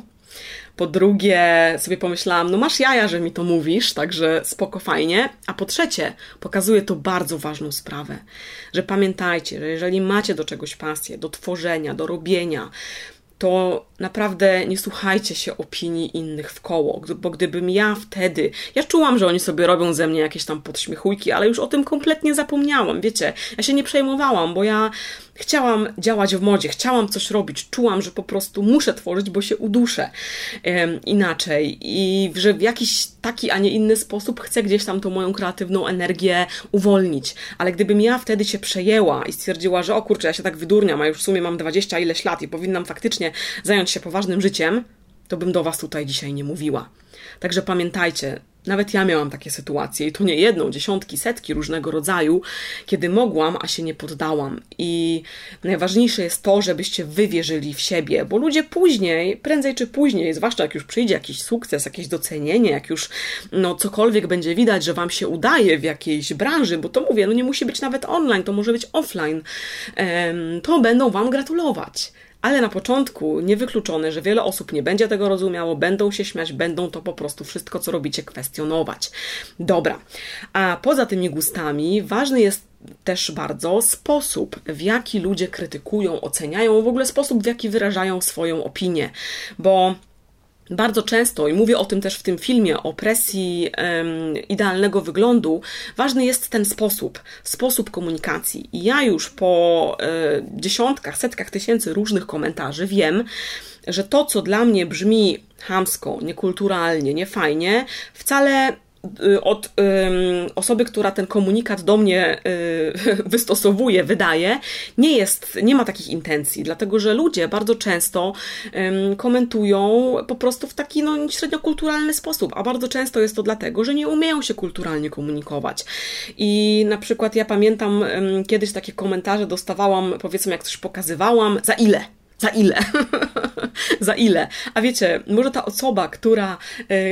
A: Po drugie, sobie pomyślałam, no masz jaja, że mi to mówisz, także spoko, fajnie. A po trzecie, pokazuje to bardzo ważną sprawę, że pamiętajcie, że jeżeli macie do czegoś pasję, do tworzenia, do robienia, to naprawdę nie słuchajcie się opinii innych w koło, bo gdybym ja wtedy, ja czułam, że oni sobie robią ze mnie jakieś tam podśmiechujki, ale już o tym kompletnie zapomniałam, wiecie, ja się nie przejmowałam, bo ja chciałam działać w modzie, chciałam coś robić, czułam, że po prostu muszę tworzyć, bo się uduszę inaczej i że w jakiś taki, a nie inny sposób chcę gdzieś tam tą moją kreatywną energię uwolnić. Ale gdybym ja wtedy się przejęła i stwierdziła, że o kurczę, ja się tak wydurniam, a już w sumie mam 20 ileś lat i powinnam faktycznie zająć się poważnym życiem, to bym do Was tutaj dzisiaj nie mówiła. Także pamiętajcie, nawet ja miałam takie sytuacje i to nie jedną, dziesiątki, setki różnego rodzaju, kiedy mogłam, a się nie poddałam. I najważniejsze jest to, żebyście wywierzyli w siebie, bo ludzie później, prędzej czy później, zwłaszcza jak już przyjdzie jakiś sukces, jakieś docenienie, jak już no cokolwiek będzie widać, że wam się udaje w jakiejś branży, bo to mówię, no nie musi być nawet online, to może być offline, to będą wam gratulować ale na początku niewykluczone, że wiele osób nie będzie tego rozumiało, będą się śmiać, będą to po prostu wszystko, co robicie, kwestionować. Dobra, a poza tymi gustami ważny jest też bardzo sposób, w jaki ludzie krytykują, oceniają, w ogóle sposób, w jaki wyrażają swoją opinię, bo bardzo często, i mówię o tym też w tym filmie, o presji um, idealnego wyglądu, ważny jest ten sposób, sposób komunikacji. I ja już po e, dziesiątkach, setkach tysięcy różnych komentarzy wiem, że to, co dla mnie brzmi hamsko, niekulturalnie, niefajnie, wcale Y, od osoby, która ten komunikat do mnie y, wystosowuje, wydaje, nie jest, nie ma takich intencji, dlatego że ludzie bardzo często komentują po prostu w taki no, średnio kulturalny sposób, a bardzo często jest to dlatego, że nie umieją się kulturalnie komunikować. I na przykład ja pamiętam kiedyś takie komentarze dostawałam, powiedzmy, jak coś pokazywałam, za ile? Za ile? za ile? A wiecie, może ta osoba, która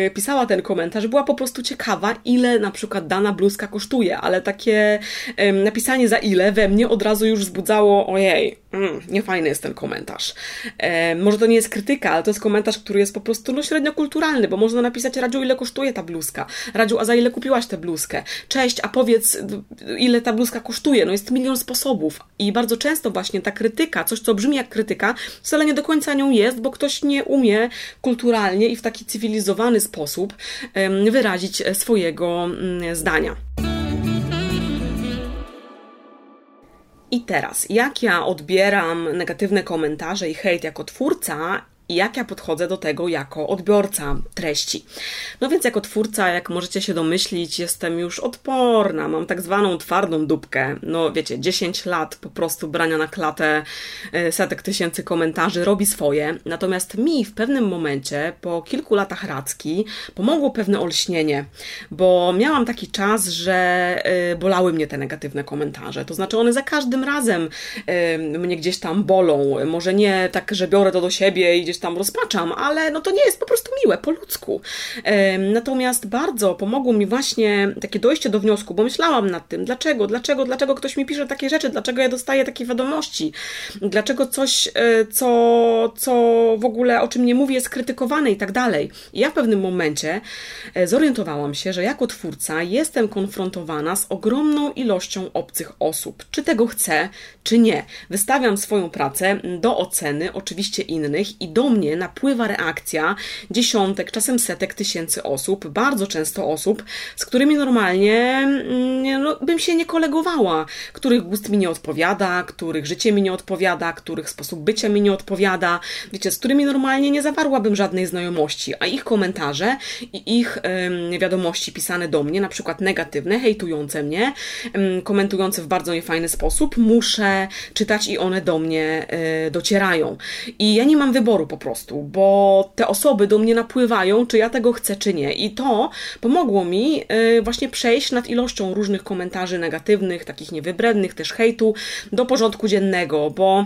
A: y, pisała ten komentarz, była po prostu ciekawa, ile na przykład dana bluzka kosztuje, ale takie y, napisanie za ile we mnie od razu już wzbudzało, ojej, mm, niefajny jest ten komentarz. E, może to nie jest krytyka, ale to jest komentarz, który jest po prostu no, średnio kulturalny, bo można napisać, Radziu, ile kosztuje ta bluzka? Radziu, a za ile kupiłaś tę bluzkę? Cześć, a powiedz, ile ta bluzka kosztuje? No jest milion sposobów i bardzo często właśnie ta krytyka, coś co brzmi jak krytyka, wcale nie do końca nią jest, bo ktoś nie umie kulturalnie i w taki cywilizowany sposób wyrazić swojego mm, zdania. I teraz, jak ja odbieram negatywne komentarze i hejt jako twórca i jak ja podchodzę do tego jako odbiorca treści. No więc jako twórca, jak możecie się domyślić, jestem już odporna, mam tak zwaną twardą dupkę. No wiecie, 10 lat po prostu brania na klatę e, setek tysięcy komentarzy robi swoje. Natomiast mi w pewnym momencie, po kilku latach radzki, pomogło pewne olśnienie, bo miałam taki czas, że e, bolały mnie te negatywne komentarze. To znaczy one za każdym razem e, mnie gdzieś tam bolą. Może nie tak, że biorę to do siebie i gdzieś tam rozpaczam, ale no to nie jest po prostu miłe, po ludzku. Natomiast bardzo pomogło mi właśnie takie dojście do wniosku, bo myślałam nad tym, dlaczego, dlaczego, dlaczego ktoś mi pisze takie rzeczy, dlaczego ja dostaję takie wiadomości, dlaczego coś, e, co, co w ogóle, o czym nie mówię, jest krytykowane i tak dalej. I ja w pewnym momencie e, zorientowałam się, że jako twórca jestem konfrontowana z ogromną ilością obcych osób. Czy tego chcę, czy nie. Wystawiam swoją pracę do oceny, oczywiście innych, i do mnie napływa reakcja dziesiątek, czasem setek tysięcy osób, bardzo często osób, z którymi normalnie mm, no, bym się nie kolegowała, których gust mi nie odpowiada, których życie mi nie odpowiada, których sposób bycia mi nie odpowiada, wiecie, z którymi normalnie nie zawarłabym żadnej znajomości, a ich komentarze i ich wiadomości pisane do mnie, na przykład negatywne, hejtujące mnie, komentujące w bardzo niefajny sposób, muszę czytać i one do mnie y, docierają. I ja nie mam wyboru po prostu, bo te osoby do mnie napływają, czy ja tego chcę, czy nie. I to pomogło mi y, właśnie przejść nad ilością różnych komentarzy negatywnych, takich niewybrednych, też hejtu, do porządku dziennego, bo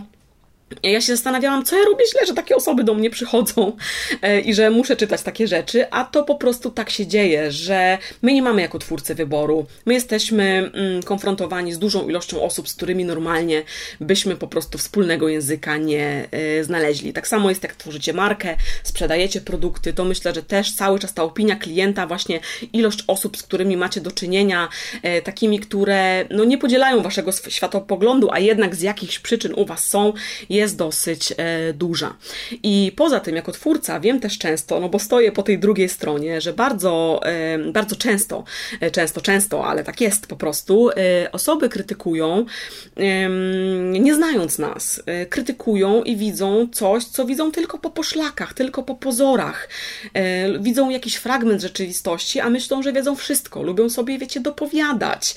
A: ja się zastanawiałam, co ja robię źle, że takie osoby do mnie przychodzą e, i że muszę czytać takie rzeczy, a to po prostu tak się dzieje, że my nie mamy jako twórcy wyboru. My jesteśmy mm, konfrontowani z dużą ilością osób, z którymi normalnie byśmy po prostu wspólnego języka nie e, znaleźli. Tak samo jest, jak tworzycie markę, sprzedajecie produkty, to myślę, że też cały czas ta opinia klienta, właśnie ilość osób, z którymi macie do czynienia, e, takimi, które no, nie podzielają waszego światopoglądu, a jednak z jakichś przyczyn u was są, jest jest dosyć e, duża. I poza tym, jako twórca, wiem też często, no bo stoję po tej drugiej stronie, że bardzo, e, bardzo często, e, często, często, ale tak jest po prostu, osoby krytykują, nie znając nas, krytykują i widzą coś, co widzą tylko po poszlakach, tylko po pozorach. Widzą jakiś fragment rzeczywistości, a myślą, że wiedzą wszystko. Lubią sobie, wiecie, dopowiadać.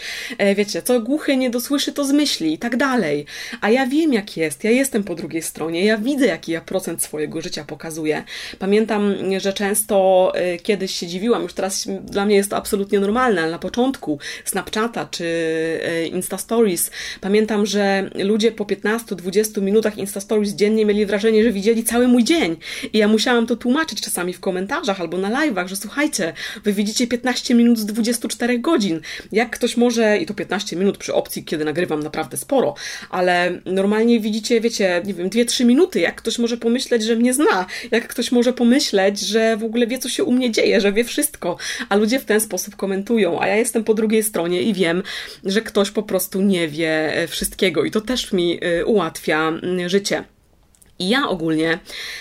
A: Wiecie, co głuchy nie dosłyszy, to zmyśli i tak dalej. A ja wiem, jak jest. Ja jestem po drugiej stronie. Ja widzę, jaki ja procent swojego życia pokazuję. Pamiętam, że często y, kiedyś się dziwiłam, już teraz dla mnie jest to absolutnie normalne, ale na początku Snapchata czy y, Insta Stories, pamiętam, że ludzie po 15-20 minutach Insta Stories dziennie mieli wrażenie, że widzieli cały mój dzień. I ja musiałam to tłumaczyć czasami w komentarzach albo na live'ach, że słuchajcie, wy widzicie 15 minut z 24 godzin. Jak ktoś może, i to 15 minut przy opcji, kiedy nagrywam naprawdę sporo, ale normalnie widzicie, wiecie, nie wiem, dwie, trzy minuty, jak ktoś może pomyśleć, że mnie zna, jak ktoś może pomyśleć, że w ogóle wie, co się u mnie dzieje, że wie wszystko, a ludzie w ten sposób komentują, a ja jestem po drugiej stronie i wiem, że ktoś po prostu nie wie wszystkiego i to też mi y, ułatwia życie. I ja ogólnie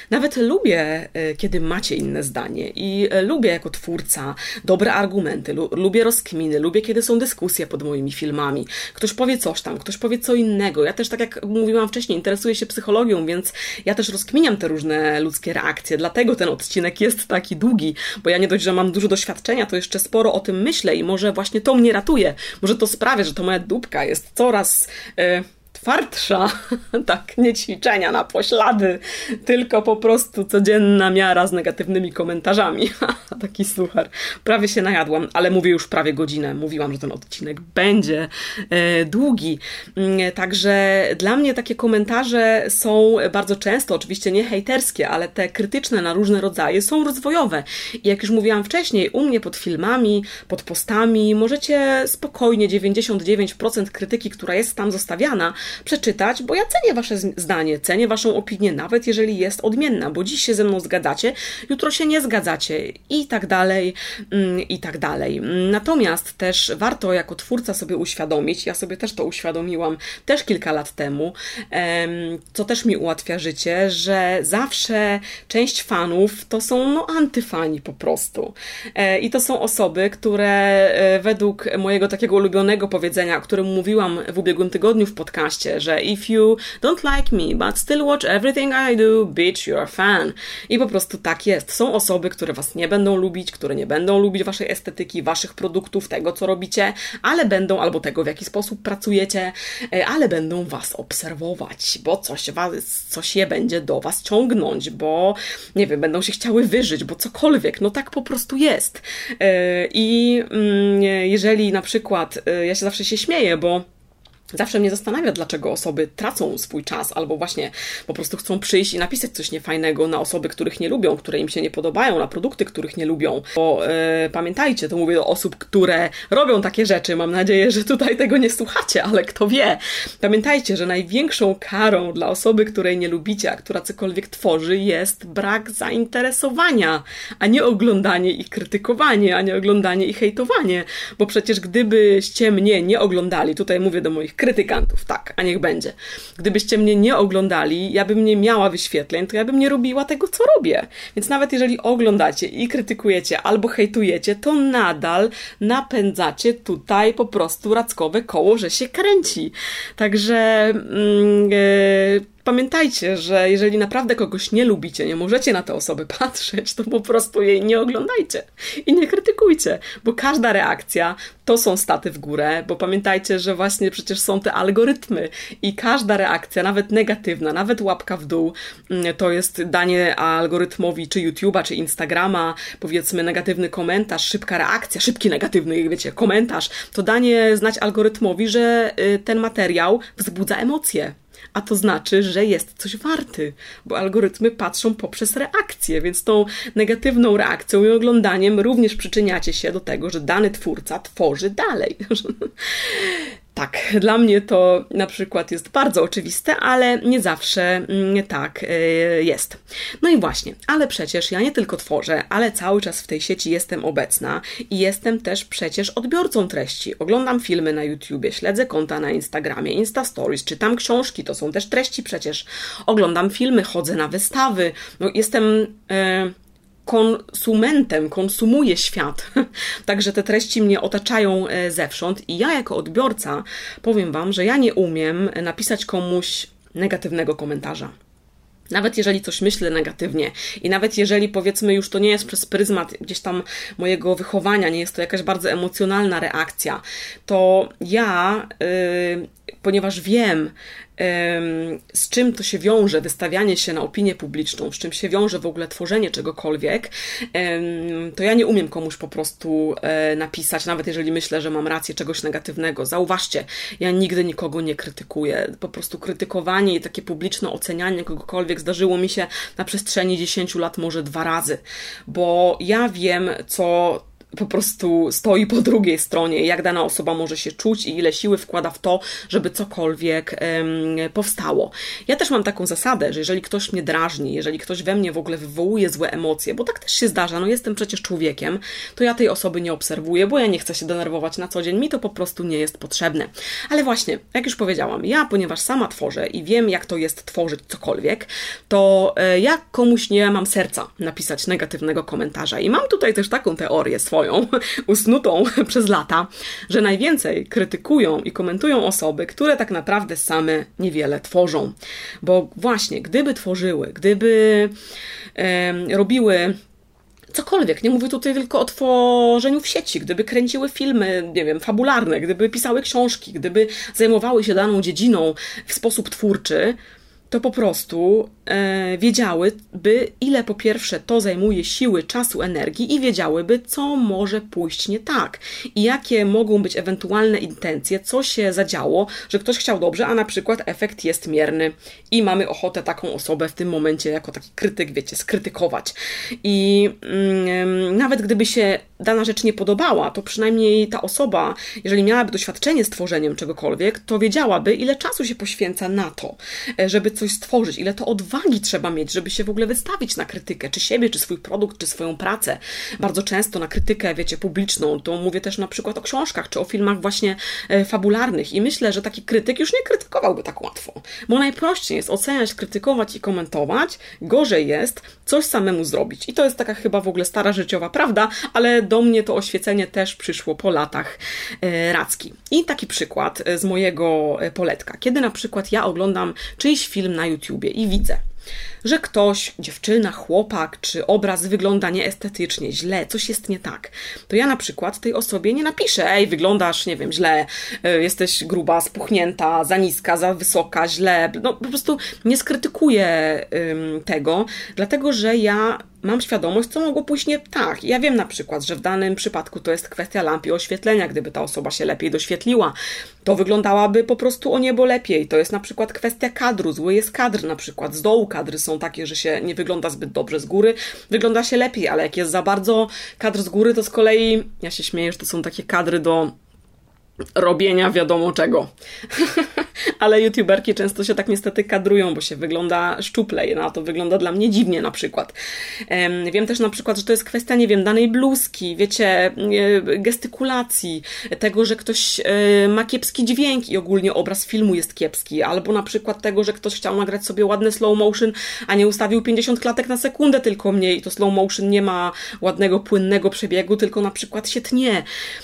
A: nawet lubię, e, kiedy macie inne zdanie i e, lubię jako twórca dobre argumenty, lubię rozkminy, lubię, kiedy są dyskusje pod moimi filmami. Ktoś powie coś tam, ktoś powie co innego. Ja też, tak jak mówiłam wcześniej, interesuję się psychologią, więc ja też rozkminiam te różne ludzkie reakcje. Dlatego ten odcinek jest taki długi, bo ja nie dość, że mam dużo doświadczenia, to jeszcze sporo o tym myślę i może właśnie to mnie ratuje. Może to sprawia, że to moja dupka jest coraz... Yy, twardsza, tak, nie ćwiczenia na poślady, tylko po prostu codzienna miara z negatywnymi komentarzami. Taki suchar. Prawie się najadłam, ale mówię już prawie godzinę. Mówiłam, że ten odcinek będzie e, długi. Mm, także dla mnie takie komentarze są bardzo często, oczywiście nie hejterskie, ale te krytyczne na różne rodzaje są rozwojowe. I jak już mówiłam wcześniej, u mnie pod filmami, pod postami możecie spokojnie 99% krytyki, która jest tam zostawiana, przeczytać, bo ja cenię Wasze zdanie, cenię Waszą opinię, nawet jeżeli jest odmienna, bo dziś się ze mną zgadacie, jutro się nie zgadzacie i tak dalej, mm, i tak dalej. Natomiast też warto jako twórca sobie uświadomić, ja sobie też to uświadomiłam też kilka lat temu, co też mi ułatwia życie, że zawsze część fanów to są no antyfani po prostu. E, I to są osoby, które e, według mojego takiego ulubionego powiedzenia, o którym mówiłam w ubiegłym tygodniu w podcaście, podcaście, że if you don't like me, but still watch everything I do, bitch, you're a fan. I po prostu tak jest. Są osoby, które was nie będą lubić, które nie będą lubić waszej estetyki, waszych produktów, tego, co robicie, ale będą, albo tego, w jaki sposób pracujecie, e, ale będą was obserwować, bo coś, was, coś je będzie do was ciągnąć, bo nie wiem, będą się chciały wyżyć, bo cokolwiek, no tak po prostu jest. E, I mm, jeżeli na przykład, e, ja się zawsze się śmieję, bo Zawsze mnie zastanawia, dlaczego osoby tracą swój czas, albo właśnie po prostu chcą przyjść i napisać coś niefajnego na osoby, których nie lubią, które im się nie podobają, na produkty, których nie lubią. Bo e, pamiętajcie, to mówię do osób, które robią takie rzeczy. Mam nadzieję, że tutaj tego nie słuchacie, ale kto wie. Pamiętajcie, że największą karą dla osoby, której nie lubicie, a która cokolwiek tworzy, jest brak zainteresowania, a nie oglądanie i krytykowanie, a nie oglądanie i hejtowanie. Bo przecież gdybyście mnie nie oglądali, tutaj mówię do moich krytykantów, tak, a niech będzie. Gdybyście mnie nie oglądali, ja bym nie miała wyświetleń, to ja bym nie robiła tego, co robię. Więc nawet jeżeli oglądacie i krytykujecie albo hejtujecie, to nadal napędzacie tutaj po prostu rackowe koło, że się kręci. Także. Mm, yy, pamiętajcie, że jeżeli naprawdę kogoś nie lubicie, nie możecie na tę osobę patrzeć, to po prostu jej nie oglądajcie i nie krytykujcie, bo każda reakcja to są staty w górę, bo pamiętajcie, że właśnie przecież są te algorytmy i każda reakcja, nawet negatywna, nawet łapka w dół, mm, to jest danie algorytmowi czy YouTube'a, czy Instagrama, powiedzmy negatywny komentarz, szybka reakcja, szybki negatywny, wiecie, komentarz, to danie znać algorytmowi, że y, ten materiał wzbudza emocje a to znaczy, że jest coś warty, bo algorytmy patrzą poprzez reakcję, więc tą negatywną reakcją i oglądaniem również przyczyniacie się do tego, że dany twórca tworzy dalej. Tak, dla mnie to na przykład jest bardzo oczywiste, ale nie zawsze mm, tak e, jest. No i właśnie, ale przecież ja nie tylko tworzę, ale cały czas w tej sieci jestem obecna i jestem też przecież odbiorcą treści. Oglądam filmy na YouTubie, śledzę konta na Instagramie, Insta Stories, czytam książki, to są też treści przecież. Oglądam filmy, chodzę na wystawy. No, jestem. E, konsumentem, konsumuję świat. Także te treści mnie otaczają e, zewsząd i ja jako odbiorca powiem Wam, że ja nie umiem napisać komuś negatywnego komentarza. Nawet jeżeli coś myślę negatywnie i nawet jeżeli powiedzmy już to nie jest przez pryzmat gdzieś tam mojego wychowania, nie jest to jakaś bardzo emocjonalna reakcja, to ja, yy, ponieważ wiem, z czym to się wiąże, wystawianie się na opinię publiczną, z czym się wiąże w ogóle tworzenie czegokolwiek, to ja nie umiem komuś po prostu e, napisać, nawet jeżeli myślę, że mam rację czegoś negatywnego. Zauważcie, ja nigdy nikogo nie krytykuję. Po prostu krytykowanie i takie publiczne ocenianie kogokolwiek zdarzyło mi się na przestrzeni 10 lat, może dwa razy, bo ja wiem, co po prostu stoi po drugiej stronie, jak dana osoba może się czuć i ile siły wkłada w to, żeby cokolwiek um, powstało. Ja też mam taką zasadę, że jeżeli ktoś mnie drażni, jeżeli ktoś we mnie w ogóle wywołuje złe emocje, bo tak też się zdarza, no jestem przecież człowiekiem, to ja tej osoby nie obserwuję, bo ja nie chcę się denerwować na co dzień, mi to po prostu nie jest potrzebne. Ale właśnie, jak już powiedziałam, ja, ponieważ sama tworzę i wiem, jak to jest tworzyć cokolwiek, to e, ja komuś nie mam serca napisać negatywnego komentarza. I mam tutaj też taką teorię swoją, swoją, usnutą przez lata, że najwięcej krytykują i komentują osoby, które tak naprawdę same niewiele tworzą. Bo właśnie, gdyby tworzyły, gdyby e, robiły cokolwiek. Nie mówię tutaj tylko o tworzeniu w sieci. Gdyby kręciły filmy, nie wiem, fabularne, gdyby pisały książki, gdyby zajmowały się daną dziedziną w sposób twórczy, to po prostu e, wiedziałyby, ile po pierwsze to zajmuje siły, czasu, energii i wiedziałyby, co może pójść nie tak i jakie mogą być ewentualne intencje, co się zadziało, że ktoś chciał dobrze, a na przykład efekt jest mierny i mamy ochotę taką osobę w tym momencie jako taki krytyk, wiecie, skrytykować. I mm, nawet gdyby się dana rzecz nie podobała, to przynajmniej ta osoba, jeżeli miałaby doświadczenie z tworzeniem czegokolwiek, to wiedziałaby, ile czasu się poświęca na to, e, żeby coś stworzyć, ile to odwagi trzeba mieć, żeby się w ogóle wystawić na krytykę, czy siebie, czy swój produkt, czy swoją pracę. Bardzo często na krytykę, wiecie, publiczną, to mówię też na przykład o książkach, czy o filmach właśnie e, fabularnych i myślę, że taki krytyk już nie krytykowałby tak łatwo, bo najprościej jest oceniać, krytykować i komentować, gorzej jest coś samemu zrobić. I to jest taka chyba w ogóle stara życiowa prawda, ale do mnie to oświecenie też przyszło po latach e, racki. I taki przykład e, z mojego poletka. Kiedy na przykład ja oglądam czyjś film na YouTubie i widzę, że ktoś, dziewczyna, chłopak czy obraz wygląda nieestetycznie, źle, coś jest nie tak, to ja na przykład tej osobie nie napiszę, ej, wyglądasz, nie wiem, źle, e, jesteś gruba, spuchnięta, za niska, za wysoka, źle, no po prostu nie skrytykuję tego, dlatego że ja mam świadomość, co mogło pójść nie tak. Ja wiem na przykład, że w danym przypadku to jest kwestia lampy oświetlenia. Gdyby ta osoba się lepiej doświetliła, to wyglądałaby po prostu o niebo lepiej. To jest na przykład kwestia kadru. Zły jest kadr na przykład. Z dołu kadry są takie, że się nie wygląda zbyt dobrze z góry. Wygląda się lepiej, ale jak jest za bardzo kadr z góry, to z kolei, ja się śmieję, że to są takie kadry do robienia wiadomo czego. Ale youtuberki często się tak niestety kadrują, bo się wygląda szczuplej, no to wygląda dla mnie dziwnie na przykład. Wiem też na przykład, że to jest kwestia, nie wiem, danej bluzki, wiecie, gestykulacji, tego, że ktoś e, ma kiepski dźwięk i ogólnie obraz filmu jest kiepski, albo na przykład tego, że ktoś chciał nagrać sobie ładny slow motion, a nie ustawił 50 klatek na sekundę tylko mniej, to slow motion nie ma ładnego, płynnego przebiegu, tylko na przykład się tnie.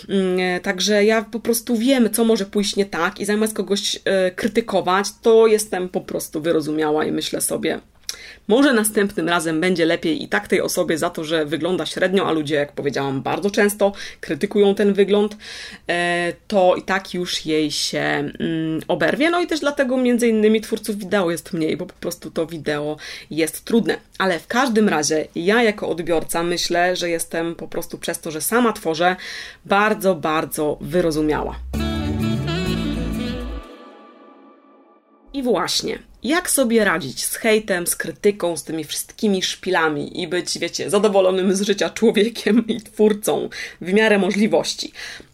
A: Mm, e, także ja po prostu prostu wiem, co może pójść nie tak i zamiast kogoś e, krytykować, to jestem po prostu wyrozumiała i myślę sobie, może następnym razem będzie lepiej i tak tej osobie za to, że wygląda średnio, a ludzie, jak powiedziałam, bardzo często krytykują ten wygląd, e, to i tak już jej się mm, oberwie. No i też dlatego między innymi twórców wideo jest mniej, bo po prostu to wideo jest trudne. Ale w każdym razie ja jako odbiorca myślę, że jestem po prostu przez to, że sama tworzę, bardzo, bardzo wyrozumiała. I właśnie, jak sobie radzić z hejtem, z krytyką, z tymi wszystkimi szpilami i być, wiecie, zadowolonym z życia człowiekiem i twórcą w miarę możliwości.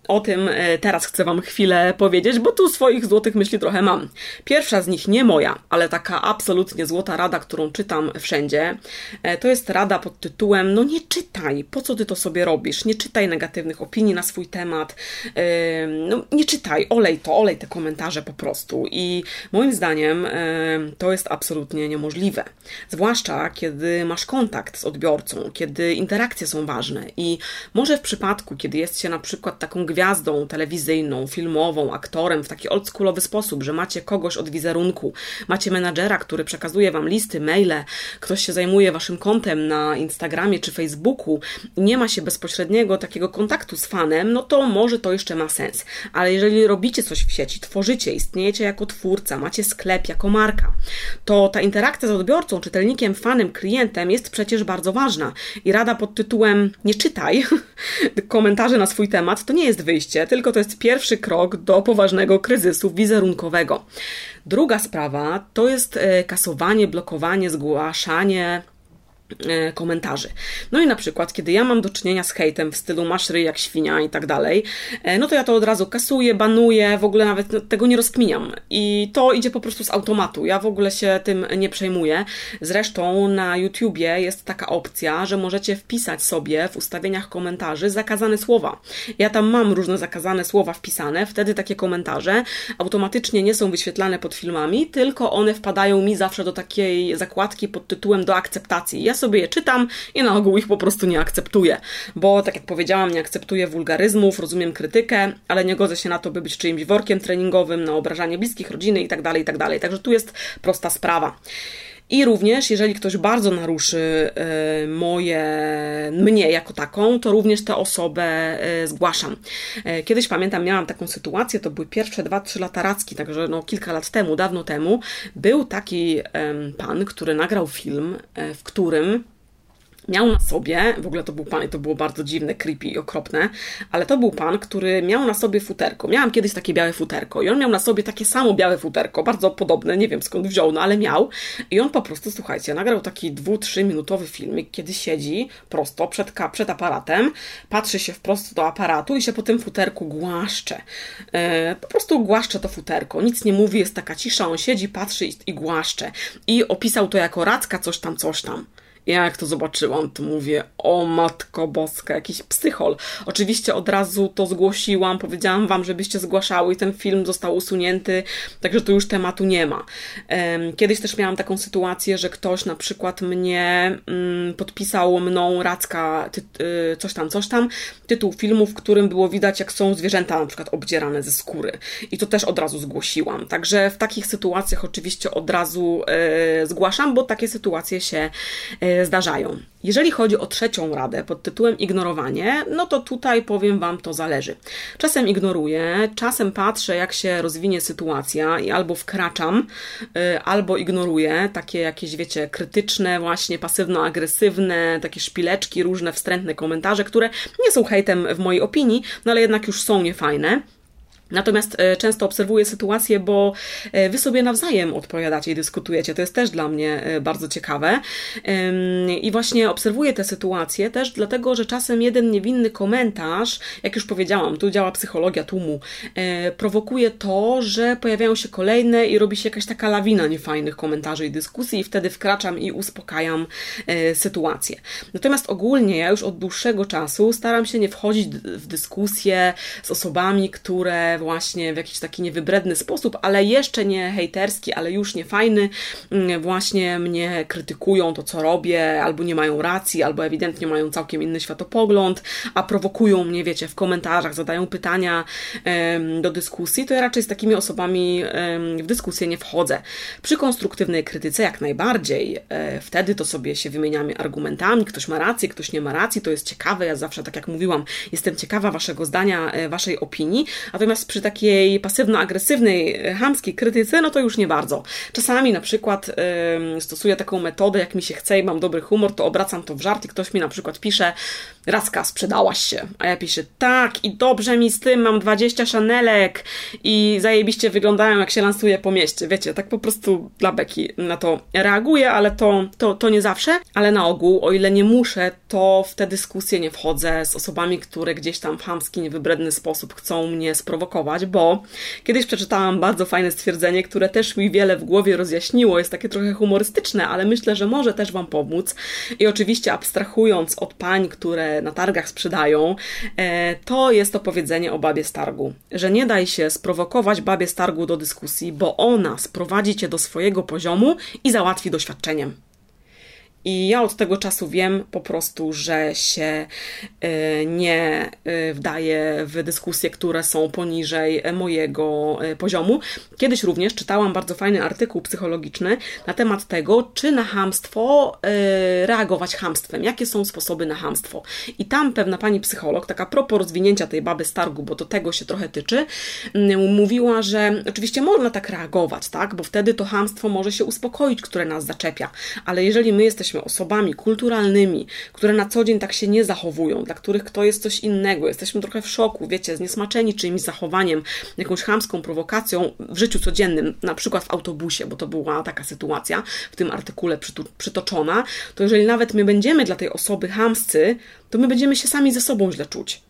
A: O tym e, teraz chcę Wam chwilę powiedzieć, bo tu swoich złotych myśli trochę mam. Pierwsza z nich nie moja, ale taka absolutnie złota rada, którą czytam wszędzie, e, to jest rada pod tytułem: No nie czytaj, po co ty to sobie robisz? Nie czytaj negatywnych opinii na swój temat. E, no nie czytaj, olej to, olej te komentarze po prostu. I moim zdaniem to jest absolutnie niemożliwe. Zwłaszcza kiedy masz kontakt z odbiorcą, kiedy interakcje są ważne i może w przypadku, kiedy jest się na przykład taką telewizyjną, filmową, aktorem w taki oldschoolowy sposób, że macie kogoś od wizerunku, macie menadżera, który przekazuje wam listy, maile, ktoś się zajmuje waszym kontem na Instagramie czy Facebooku i nie ma się bezpośredniego takiego kontaktu z fanem, no to może to jeszcze ma sens. Ale jeżeli robicie coś w sieci, tworzycie, istniejecie jako twórca, macie sklep jako marka, to ta interakcja z odbiorcą, czytelnikiem, fanem, klientem jest przecież bardzo ważna. I rada pod tytułem nie czytaj komentarzy na swój temat to nie jest wyjście, tylko to jest pierwszy krok do poważnego kryzysu wizerunkowego. Druga sprawa to jest e, kasowanie, blokowanie, zgłaszanie komentarzy. No i na przykład, kiedy ja mam do czynienia z hejtem w stylu masz ryj jak świnia i tak dalej, e, no to ja to od razu kasuję, banuję, w ogóle nawet tego nie rozkminiam. I to idzie po prostu z automatu. Ja w ogóle się tym nie przejmuję. Zresztą na YouTubie jest taka opcja, że możecie wpisać sobie w ustawieniach komentarzy zakazane słowa. Ja tam mam różne zakazane słowa wpisane, wtedy takie komentarze automatycznie nie są wyświetlane pod filmami, tylko one wpadają mi zawsze do takiej zakładki pod tytułem do akceptacji. Ja sobie je czytam i na ogół ich po prostu nie akceptuję, bo tak jak powiedziałam, nie akceptuję wulgaryzmów, rozumiem krytykę, ale nie godzę się na to, by być czyimś workiem treningowym, na obrażanie bliskich, rodziny itd., tak itd. Tak Także tu jest prosta sprawa. I również, jeżeli ktoś bardzo naruszy y, moje, mnie jako taką, to również tę osobę y, zgłaszam. Y, kiedyś pamiętam, miałam taką sytuację, to były pierwsze 2-3 lata racki, także no, kilka lat temu, dawno temu, był taki pan, który nagrał film, w którym miał na sobie, w ogóle to był pan i to było bardzo dziwne, creepy i okropne, ale to był pan, który miał na sobie futerko. Miałam kiedyś takie białe futerko i on miał na sobie takie samo białe futerko, bardzo podobne, nie wiem skąd wziął, no ale miał. I on po prostu, słuchajcie, nagrał taki dwu, trzy minutowy filmik, kiedy siedzi prosto przed, przed aparatem, patrzy się wprost do aparatu i się po tym futerku głaszcze. E, po prostu głaszcze to futerko, nic nie mówi, jest taka cisza, on siedzi, patrzy i, i głaszcze. I opisał to jako racka coś tam, coś tam. Ja jak to zobaczyłam, to mówię, o matko boska, jakiś psychol. Oczywiście od razu to zgłosiłam, powiedziałam wam, żebyście zgłaszały i ten film został usunięty, także tu już tematu nie ma. Kiedyś też miałam taką sytuację, że ktoś na przykład mnie mm, podpisał mną Racka, y, coś tam, coś tam, tytuł filmu, w którym było widać, jak są zwierzęta na przykład obdzierane ze skóry. I to też od razu zgłosiłam. Także w takich sytuacjach oczywiście od razu e, zgłaszam, bo takie sytuacje się e, zdarzają. Jeżeli chodzi o trzecią radę pod tytułem ignorowanie, no to tutaj powiem Wam, to zależy. Czasem ignoruję, czasem patrzę, jak się rozwinie sytuacja i albo wkraczam, y, albo ignoruję takie jakieś, wiecie, krytyczne, właśnie pasywno-agresywne, takie szpileczki, różne wstrętne komentarze, które nie są hejtem w mojej opinii, no ale jednak już są niefajne. Natomiast e, często obserwuję sytuację, bo e, wy sobie nawzajem odpowiadacie i dyskutujecie. To jest też dla mnie e, bardzo ciekawe. I właśnie obserwuję tę sytuację też dlatego, że czasem jeden niewinny komentarz, jak już powiedziałam, tu działa psychologia tłumu, prowokuje to, że pojawiają się kolejne i robi się jakaś taka lawina niefajnych komentarzy i dyskusji i wtedy wkraczam i uspokajam sytuację. Natomiast ogólnie ja już od dłuższego czasu staram się nie wchodzić w dyskusję z osobami, które właśnie w jakiś taki niewybredny sposób, ale jeszcze nie hejterski, ale już nie fajny, mm, właśnie mnie krytykują to, co robię, albo nie mają racji, albo ewidentnie mają całkiem inny światopogląd, a prowokują mnie, wiecie, w komentarzach, zadają pytania do dyskusji, to ja raczej z takimi osobami w dyskusję nie wchodzę. Przy konstruktywnej krytyce jak najbardziej, e, wtedy to sobie się wymieniamy argumentami, ktoś ma rację, ktoś nie ma racji, to jest ciekawe, ja zawsze, tak jak mówiłam, jestem ciekawa waszego zdania, e, waszej opinii, natomiast przy takiej pasywno-agresywnej, hamskiej krytyce, no to już nie bardzo. Czasami na przykład stosuję taką metodę, jak mi się chce i mam dobry humor, to obracam to w żart i ktoś mi na przykład pisze Raska, sprzedałaś się. A ja piszę, tak i dobrze mi z tym, mam 20 szanelek i zajebiście wyglądają jak się lansuje po mieście. Wiecie, tak po prostu dla beki na to reaguję, ale to, to, to nie zawsze. Ale na ogół, o ile nie muszę, to w te dyskusje nie wchodzę z osobami, które gdzieś tam w hamski, niewybredny sposób chcą mnie sprowokować bo kiedyś przeczytałam bardzo fajne stwierdzenie, które też mi wiele w głowie rozjaśniło. Jest takie trochę humorystyczne, ale myślę, że może też Wam pomóc. I oczywiście abstrahując od pań, które na targach sprzedają, e, to jest to powiedzenie o babie z targu, że nie daj się sprowokować babie z targu do dyskusji, bo ona sprowadzi Cię do swojego poziomu i załatwi doświadczeniem. I ja od tego czasu wiem po prostu, że się y, nie y, wdaję w dyskusje, które są poniżej mojego y, poziomu. Kiedyś również czytałam bardzo fajny artykuł psychologiczny na temat tego, czy na hamstwo reagować hamstwem, jakie są sposoby na hamstwo. I tam pewna pani psycholog, taka propos rozwinięcia tej baby stargu, bo do tego się trochę tyczy, mm, mówiła, że oczywiście można tak reagować, tak, bo wtedy to hamstwo może się uspokoić, które nas zaczepia, ale jeżeli my jesteśmy osobami kulturalnymi, które na co dzień tak się nie zachowują, dla których to jest coś innego, jesteśmy trochę w szoku, wiecie, zniesmaczeni czyimś zachowaniem, jakąś chamską prowokacją w życiu codziennym, na przykład w autobusie, bo to była taka sytuacja w tym artykule przytoczona, to jeżeli nawet my będziemy dla tej osoby chamscy, to my będziemy się sami ze sobą źle czuć.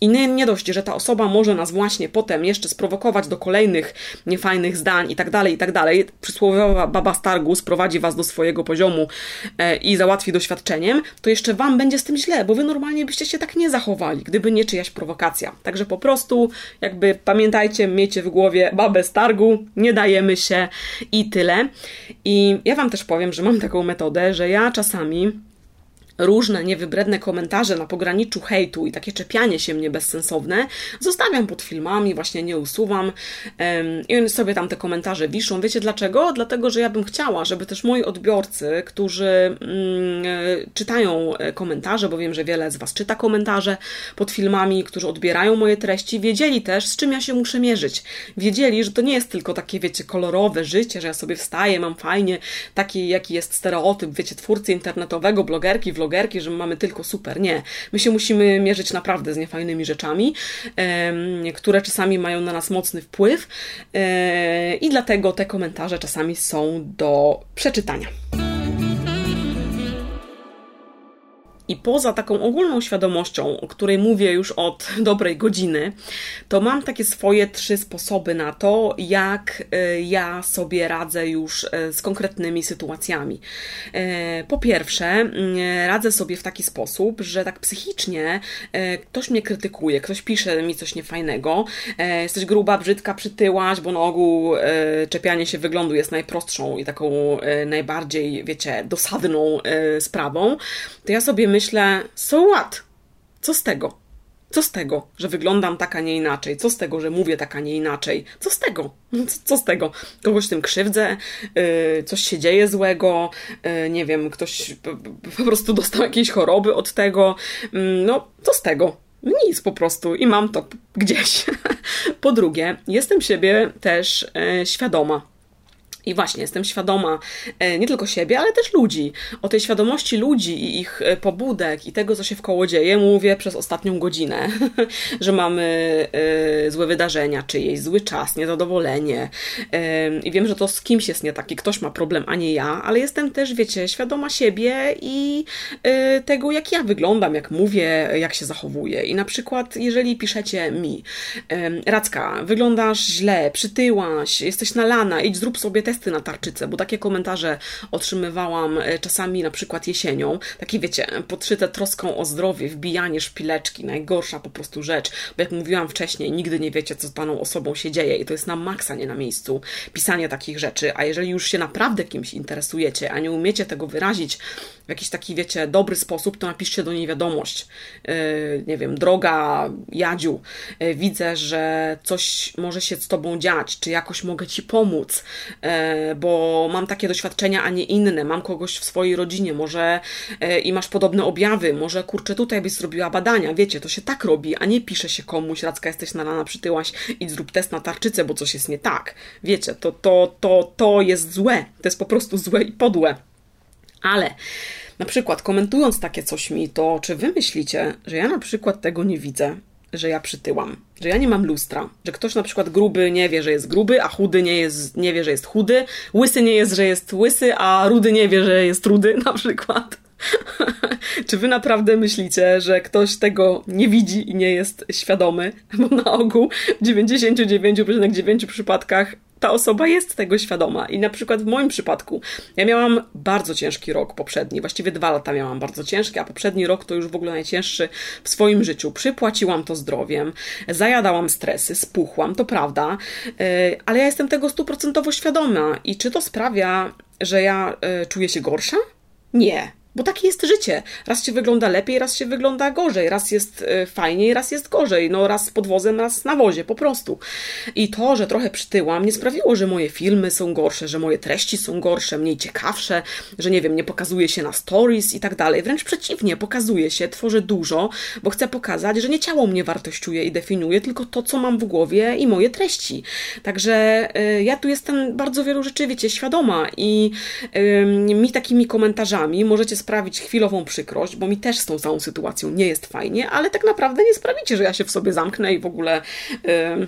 A: I nie, nie dość, że ta osoba może nas właśnie potem jeszcze sprowokować do kolejnych niefajnych zdań i tak dalej, i tak dalej. Przysłowiowa baba Stargu sprowadzi was do swojego poziomu e, i załatwi doświadczeniem, to jeszcze wam będzie z tym źle, bo wy normalnie byście się tak nie zachowali, gdyby nie czyjaś prowokacja. Także po prostu jakby pamiętajcie, miejcie w głowie babę Stargu, nie dajemy się i tyle. I ja wam też powiem, że mam taką metodę, że ja czasami różne niewybredne komentarze na pograniczu hejtu i takie czepianie się mnie bezsensowne, zostawiam pod filmami, właśnie nie usuwam i sobie tam te komentarze wiszą. Wiecie dlaczego? Dlatego, że ja bym chciała, żeby też moi odbiorcy, którzy mm, czytają e, komentarze, bo wiem, że wiele z Was czyta komentarze pod filmami, którzy odbierają moje treści, wiedzieli też, z czym ja się muszę mierzyć. Wiedzieli, że to nie jest tylko takie, wiecie, kolorowe życie, że ja sobie wstaję, mam fajnie, taki jaki jest stereotyp, wiecie, twórcy internetowego, blogerki, vlogerki, vlogerki, że mamy tylko super. Nie. My się musimy mierzyć naprawdę z niefajnymi rzeczami, które czasami mają na nas mocny wpływ e, i dlatego te komentarze czasami są do przeczytania. I poza taką ogólną świadomością, o której mówię już od dobrej godziny, to mam takie swoje trzy sposoby na to, jak e, ja sobie radzę już e, z konkretnymi sytuacjami. E, po pierwsze, mm, radzę sobie w taki sposób, że tak psychicznie ktoś mnie krytykuje, ktoś pisze mi coś niefajnego, jesteś gruba, brzydka, przytyłaś, bo na ogół czepianie się wyglądu jest najprostszą i taką najbardziej, wiecie, dosadną sprawą, to ja sobie myślę, so what? Co z tego? Co z tego, że wyglądam tak, a nie inaczej? Co z tego, że mówię tak, a nie inaczej? Co z tego? Co, co z tego? Kogoś tym krzywdzę? Yy, coś się dzieje złego? Yy, nie wiem, ktoś po, po prostu dostał jakieś choroby od tego? Yy, no, co z tego? Nic po prostu i mam to gdzieś. po drugie, jestem siebie też yy, świadoma i właśnie jestem świadoma e, nie tylko siebie, ale też ludzi. O tej świadomości ludzi i ich e, pobudek i tego, co się w koło dzieje, mówię przez ostatnią godzinę, że mamy e, złe wydarzenia, czyjeś zły czas, niezadowolenie. I wiem, że to z kimś jest nie taki, ktoś ma problem, a nie ja, ale jestem też, wiecie, świadoma siebie i tego, jak ja wyglądam, jak mówię, jak się zachowuję. I na przykład, jeżeli piszecie mi, Racka, wyglądasz źle, przytyłaś, jesteś nalana, idź zrób sobie test na tarczycę, bo takie komentarze otrzymywałam e, czasami na przykład jesienią. Takie wiecie, podszyte troską o zdrowie, wbijanie szpileczki, najgorsza po prostu rzecz, bo jak mówiłam wcześniej, nigdy nie wiecie, co z daną osobą się dzieje i to jest na maksa nie na miejscu pisanie takich rzeczy, a jeżeli już się naprawdę kimś interesujecie, a nie umiecie tego wyrazić w jakiś taki, wiecie, dobry sposób, to napiszcie do niej wiadomość. Yy, nie wiem, droga Jadziu, yy, widzę, że coś może się z Tobą dziać, czy jakoś mogę Ci pomóc, yy, bo mam takie doświadczenia, a nie inne, mam kogoś w swojej rodzinie, może i masz podobne objawy, może kurczę, tutaj byś zrobiła badania, wiecie, to się tak robi, a nie pisze się komuś, Racka, jesteś nalana, przytyłaś i zrób test na tarczycę, bo coś jest nie tak. Wiecie, to, to, to, to jest złe, to jest po prostu złe i podłe. Ale na przykład komentując takie coś mi, to czy wy myślicie, że ja na przykład tego nie widzę, że ja przytyłam, że ja nie mam lustra, że ktoś na przykład gruby nie wie, że jest gruby, a chudy nie, jest, nie wie, że jest chudy, łysy nie jest, że jest łysy, a rudy nie wie, że jest rudy na przykład. Czy wy naprawdę myślicie, że ktoś tego nie widzi i nie jest świadomy? Bo na ogół w 99,9 przypadkach ta osoba jest tego świadoma. I na przykład w moim przypadku, ja miałam bardzo ciężki rok poprzedni, właściwie dwa lata miałam bardzo ciężkie, a poprzedni rok to już w ogóle najcięższy w swoim życiu. Przypłaciłam to zdrowiem, zajadałam stresy, spuchłam, to prawda, e, ale ja jestem tego stuprocentowo świadoma. I czy to sprawia, że ja e, czuję się gorsza? Nie. Bo takie jest życie. Raz się wygląda lepiej, raz się wygląda gorzej, raz jest e, fajniej, raz jest gorzej. No raz z podwozem, raz na wozie, po prostu. I to, że trochę przytyłam, nie sprawiło, że moje filmy są gorsze, że moje treści są gorsze, mniej ciekawsze, że nie wiem, nie pokazuje się na stories i tak dalej. Wręcz przeciwnie, pokazuje się, tworzę dużo, bo chcę pokazać, że nie ciało mnie wartościuje i definiuje, tylko to, co mam w głowie i moje treści. Także y, ja tu jestem bardzo wielu rzeczy, wiecie, świadoma i y, mi takimi komentarzami możecie sprawić chwilową przykrość, bo mi też z tą całą sytuacją nie jest fajnie, ale tak naprawdę nie sprawicie, że ja się w sobie zamknę i w ogóle. Yy,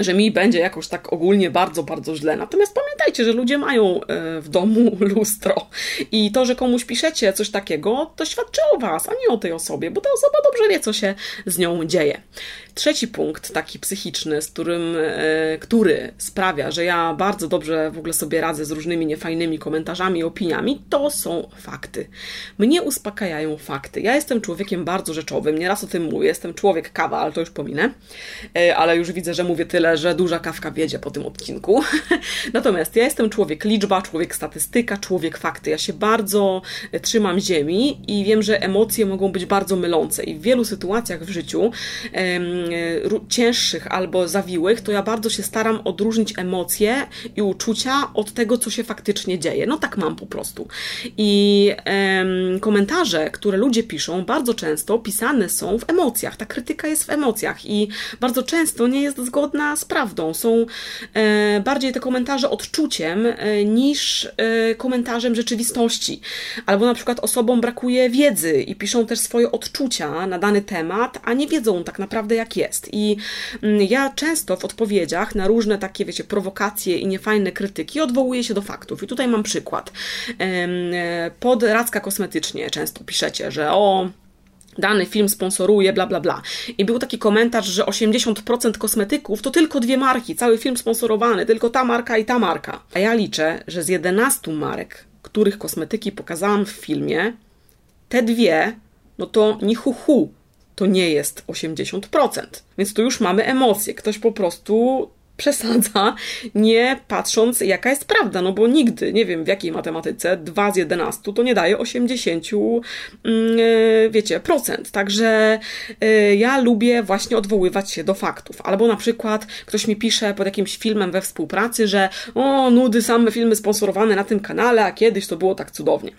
A: że mi będzie jakoś tak ogólnie bardzo, bardzo źle. Natomiast pamiętajcie, że ludzie mają e, w domu lustro i to, że komuś piszecie coś takiego, to świadczy o Was, a nie o tej osobie, bo ta osoba dobrze wie, co się z nią dzieje. Trzeci punkt, taki psychiczny, z którym, e, który sprawia, że ja bardzo dobrze w ogóle sobie radzę z różnymi niefajnymi komentarzami i opiniami, to są fakty. Mnie uspokajają fakty. Ja jestem człowiekiem bardzo rzeczowym, nieraz o tym mówię, jestem człowiek kawa, ale to już pominę, e, ale już widzę, że mówię tyle, że duża kawka wiedzie po tym odcinku. Natomiast ja jestem człowiek liczba, człowiek statystyka, człowiek fakty. Ja się bardzo e, trzymam ziemi i wiem, że emocje mogą być bardzo mylące i w wielu sytuacjach w życiu cięższych albo zawiłych, to ja bardzo się staram odróżnić emocje i uczucia od tego, co się faktycznie dzieje. No tak mam po prostu. I em, komentarze, które ludzie piszą, bardzo często pisane są w emocjach. Ta krytyka jest w emocjach i bardzo często nie jest zgodna z prawdą. Są e, bardziej te komentarze odczuciem e, niż e, komentarzem rzeczywistości. Albo na przykład osobom brakuje wiedzy i piszą też swoje odczucia na dany temat, a nie wiedzą tak naprawdę, jak jest. I mm, ja często w odpowiedziach na różne takie, wiecie, prowokacje i niefajne krytyki odwołuję się do faktów. I tutaj mam przykład. Pod Racka Kosmetycznie często piszecie, że o, dany film sponsoruje, bla, bla, bla. I był taki komentarz, że 80% kosmetyków to tylko dwie marki, cały film sponsorowany, tylko ta marka i ta marka. A ja liczę, że z 11 marek, których kosmetyki pokazałam w filmie, te dwie, no to ni hu, hu to nie jest 80%. Więc tu już mamy emocje. Ktoś po prostu przesadza, nie patrząc jaka jest prawda, no bo nigdy, nie wiem w jakiej matematyce, 2 z 11 to nie daje 80, mm, e, wiecie, procent. Także e, ja lubię właśnie odwoływać się do faktów. Albo na przykład ktoś mi pisze pod jakimś filmem we współpracy, że o, nudy, same filmy sponsorowane na tym kanale, a kiedyś to było tak cudownie.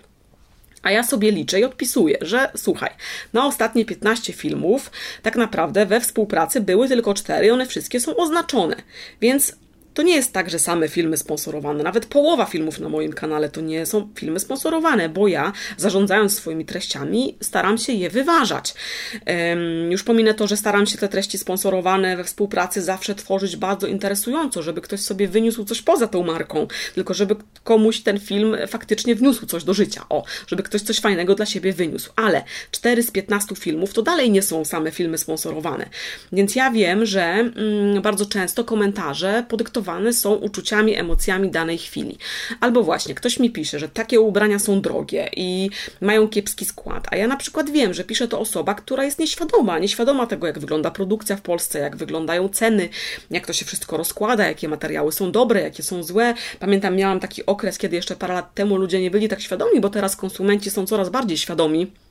A: A ja sobie liczę i odpisuję, że słuchaj, na ostatnie 15 filmów tak naprawdę we współpracy były tylko 4 i one wszystkie są oznaczone. Więc to nie jest tak, że same filmy sponsorowane, nawet połowa filmów na moim kanale to nie są filmy sponsorowane, bo ja zarządzając swoimi treściami staram się je wyważać. Już pominę to, że staram się te treści sponsorowane we współpracy zawsze tworzyć bardzo interesująco, żeby ktoś sobie wyniósł coś poza tą marką, tylko żeby komuś ten film faktycznie wniósł coś do życia, o, żeby ktoś coś fajnego dla siebie wyniósł. Ale 4 z 15 filmów to dalej nie są same filmy sponsorowane. Więc ja wiem, że mm, bardzo często komentarze podyktowane są uczuciami, emocjami danej chwili. Albo właśnie ktoś mi pisze, że takie ubrania są drogie i mają kiepski skład, a ja na przykład wiem, że pisze to osoba, która jest nieświadoma, nieświadoma tego, jak wygląda produkcja w Polsce, jak wyglądają ceny, jak to się wszystko rozkłada, jakie materiały są dobre, jakie są złe. Pamiętam, miałam taki okres, kiedy jeszcze parę lat temu ludzie nie byli tak świadomi, bo teraz konsumenci są coraz bardziej świadomi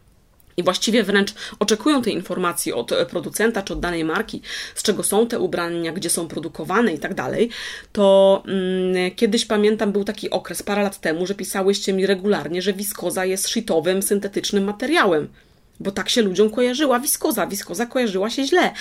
A: i właściwie wręcz oczekują tej informacji od e, producenta czy od danej marki, z czego są te ubrania, gdzie są produkowane i tak dalej, to mm, kiedyś pamiętam, był taki okres parę lat temu, że pisałyście mi regularnie, że wiskoza jest shitowym, syntetycznym materiałem bo tak się ludziom kojarzyła wiskoza. Wiskoza kojarzyła się źle.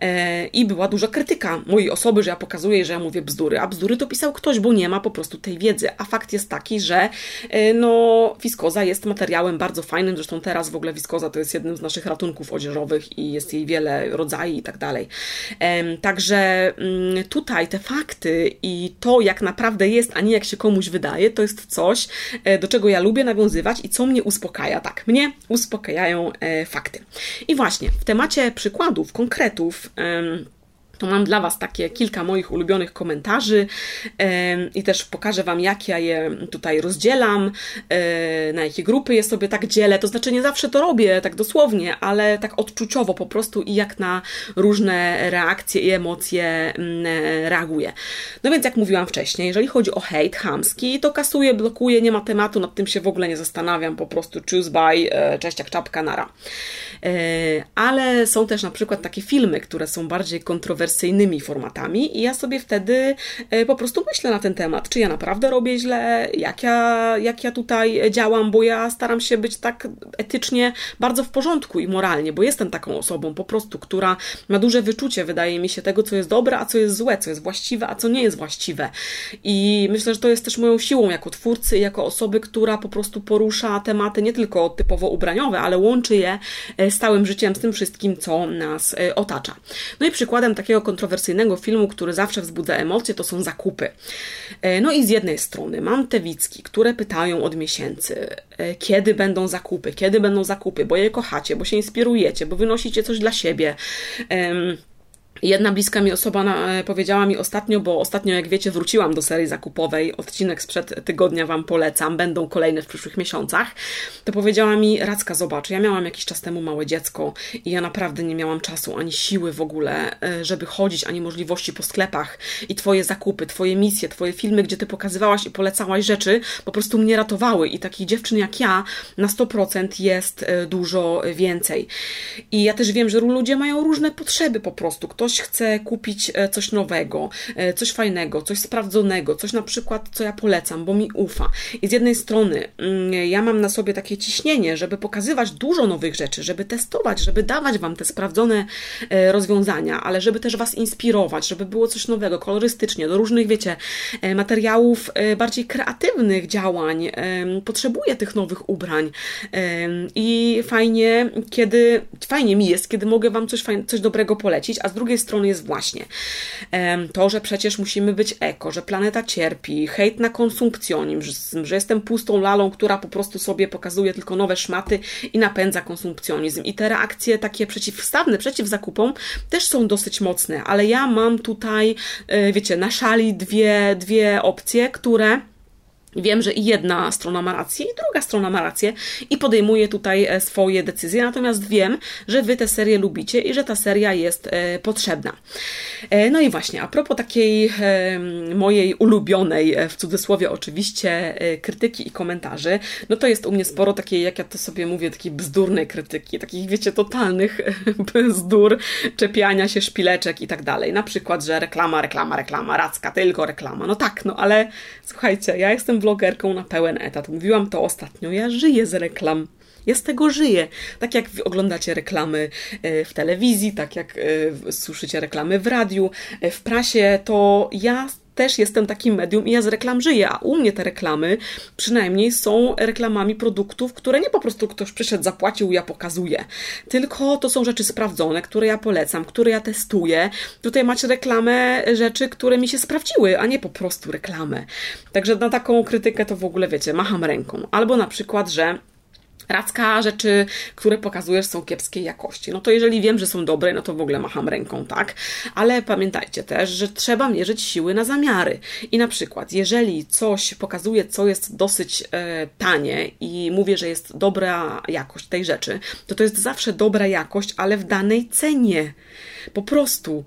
A: E, I była duża krytyka mojej osoby, że ja pokazuję, że ja mówię bzdury. A bzdury to pisał ktoś, bo nie ma po prostu tej wiedzy. A fakt jest taki, że e, no, wiskoza jest materiałem bardzo fajnym. Zresztą teraz w ogóle wiskoza to jest jednym z naszych ratunków odzieżowych i jest jej wiele rodzajów i tak dalej. E, także mm, tutaj te fakty i to, jak naprawdę jest, a nie jak się komuś wydaje, to jest coś, e, do czego ja lubię nawiązywać i co mnie uspokaja. Tak, mnie uspokajają fakty. I właśnie w temacie przykładów, konkretów, to mam dla Was takie kilka moich ulubionych komentarzy i też pokażę Wam, jak ja je tutaj rozdzielam, na jakie grupy je sobie tak dzielę. To znaczy, nie zawsze to robię tak dosłownie, ale tak odczuciowo po prostu i jak na różne reakcje i emocje mm, reaguję. No więc, jak mówiłam wcześniej, jeżeli chodzi o hejt chamski, to kasuję, blokuję, nie ma tematu, nad tym się w ogóle nie zastanawiam, po prostu choose by, e, cześć jak czapka, nara. E, ale są też na przykład takie filmy, które są bardziej kontrowersyjne, kontrowersyjnymi formatami i ja sobie wtedy e, po prostu myślę na ten temat, czy ja naprawdę robię źle, jak ja, jak ja tutaj działam, bo ja staram się być tak etycznie bardzo w porządku i moralnie, bo jestem taką osobą po prostu, która ma duże wyczucie, wydaje mi się, tego, co jest dobre, a co jest złe, co jest właściwe, a co nie jest właściwe. I myślę, że to jest też moją siłą jako twórcy, jako osoby, która po prostu porusza tematy nie tylko typowo ubraniowe, ale łączy je e, z całym życiem, z tym wszystkim, co nas e, otacza. No i przykładem takiego kontrowersyjnego filmu, który zawsze wzbudza emocje, to są zakupy. E, no i z jednej strony mam te wicki, które pytają od miesięcy, e, kiedy będą zakupy, kiedy będą zakupy, bo je kochacie, bo się inspirujecie, bo wynosicie coś dla siebie. Jedna bliska mi osoba na, e, powiedziała mi ostatnio, bo ostatnio, jak wiecie, wróciłam do serii zakupowej, odcinek sprzed tygodnia Wam polecam, będą kolejne w przyszłych miesiącach, to powiedziała mi, Racka, zobacz, ja miałam jakiś czas temu małe dziecko i ja naprawdę nie miałam czasu ani siły w ogóle, e, żeby chodzić, ani możliwości po sklepach i Twoje zakupy, Twoje misje, Twoje filmy, gdzie Ty pokazywałaś i polecałaś rzeczy, po prostu mnie ratowały i takich dziewczyn jak ja na 100% jest e, dużo więcej. I ja też wiem, że ludzie mają różne potrzeby po prostu. Ktoś ktoś chce kupić e, coś nowego, e, coś fajnego, coś sprawdzonego, coś na przykład, co ja polecam, bo mi ufa. I z jednej strony mm, ja mam na sobie takie ciśnienie, żeby pokazywać dużo nowych rzeczy, żeby testować, żeby dawać Wam te sprawdzone e, rozwiązania, ale żeby też Was inspirować, żeby było coś nowego, kolorystycznie, do różnych, wiecie, materiałów bardziej kreatywnych działań. Potrzebuję tych nowych ubrań i fajnie, kiedy, fajnie mi jest, kiedy mogę Wam coś, coś dobrego polecić, a z drugiej strony jest właśnie to, że przecież musimy być eko, że planeta cierpi, hejt na konsumpcjonizm, że jestem pustą lalą, która po prostu sobie pokazuje tylko nowe szmaty i napędza konsumpcjonizm. I te reakcje takie przeciwstawne, przeciw zakupom też są dosyć mocne, ale ja mam tutaj, e, wiecie, na szali dwie, dwie opcje, które Wiem, że jedna strona ma rację, i druga strona ma rację, i podejmuję tutaj e, swoje decyzje, natomiast wiem, że Wy tę serię lubicie i że ta seria jest e, potrzebna. E, no i właśnie, a propos takiej mojej ulubionej, w cudzysłowie oczywiście, krytyki i komentarzy, no to jest u mnie sporo takiej, jak ja to sobie mówię, takiej bzdurnej krytyki, takich, wiecie, totalnych bzdur, czepiania się szpileczek i tak dalej. Na przykład, że reklama, reklama, reklama, racka, tylko reklama. No tak, no ale słuchajcie, ja jestem vlogerką na pełen etat. Mówiłam to ostatnio. Ja żyję z reklam. Ja z tego żyję. Tak jak oglądacie reklamy e, w telewizji, tak jak e, słyszycie reklamy w radiu, e, w prasie, to ja też jestem takim medium i ja z reklam żyję, a u mnie te reklamy przynajmniej są reklamami produktów, które nie po prostu ktoś przyszedł, zapłacił, ja pokazuję, tylko to są rzeczy sprawdzone, które ja polecam, które ja testuję. Tutaj macie reklamę rzeczy, które mi się sprawdziły, a nie po prostu reklamę. Także na taką krytykę to w ogóle wiecie, macham ręką. Albo na przykład, że Racka rzeczy, które pokazujesz, są kiepskiej jakości. No to jeżeli wiem, że są dobre, no to w ogóle macham ręką, tak? Ale pamiętajcie też, że trzeba mierzyć siły na zamiary. I na przykład, jeżeli coś pokazuje, co jest dosyć e, tanie i mówię, że jest dobra jakość tej rzeczy, to to jest zawsze dobra jakość, ale w danej cenie. Po prostu.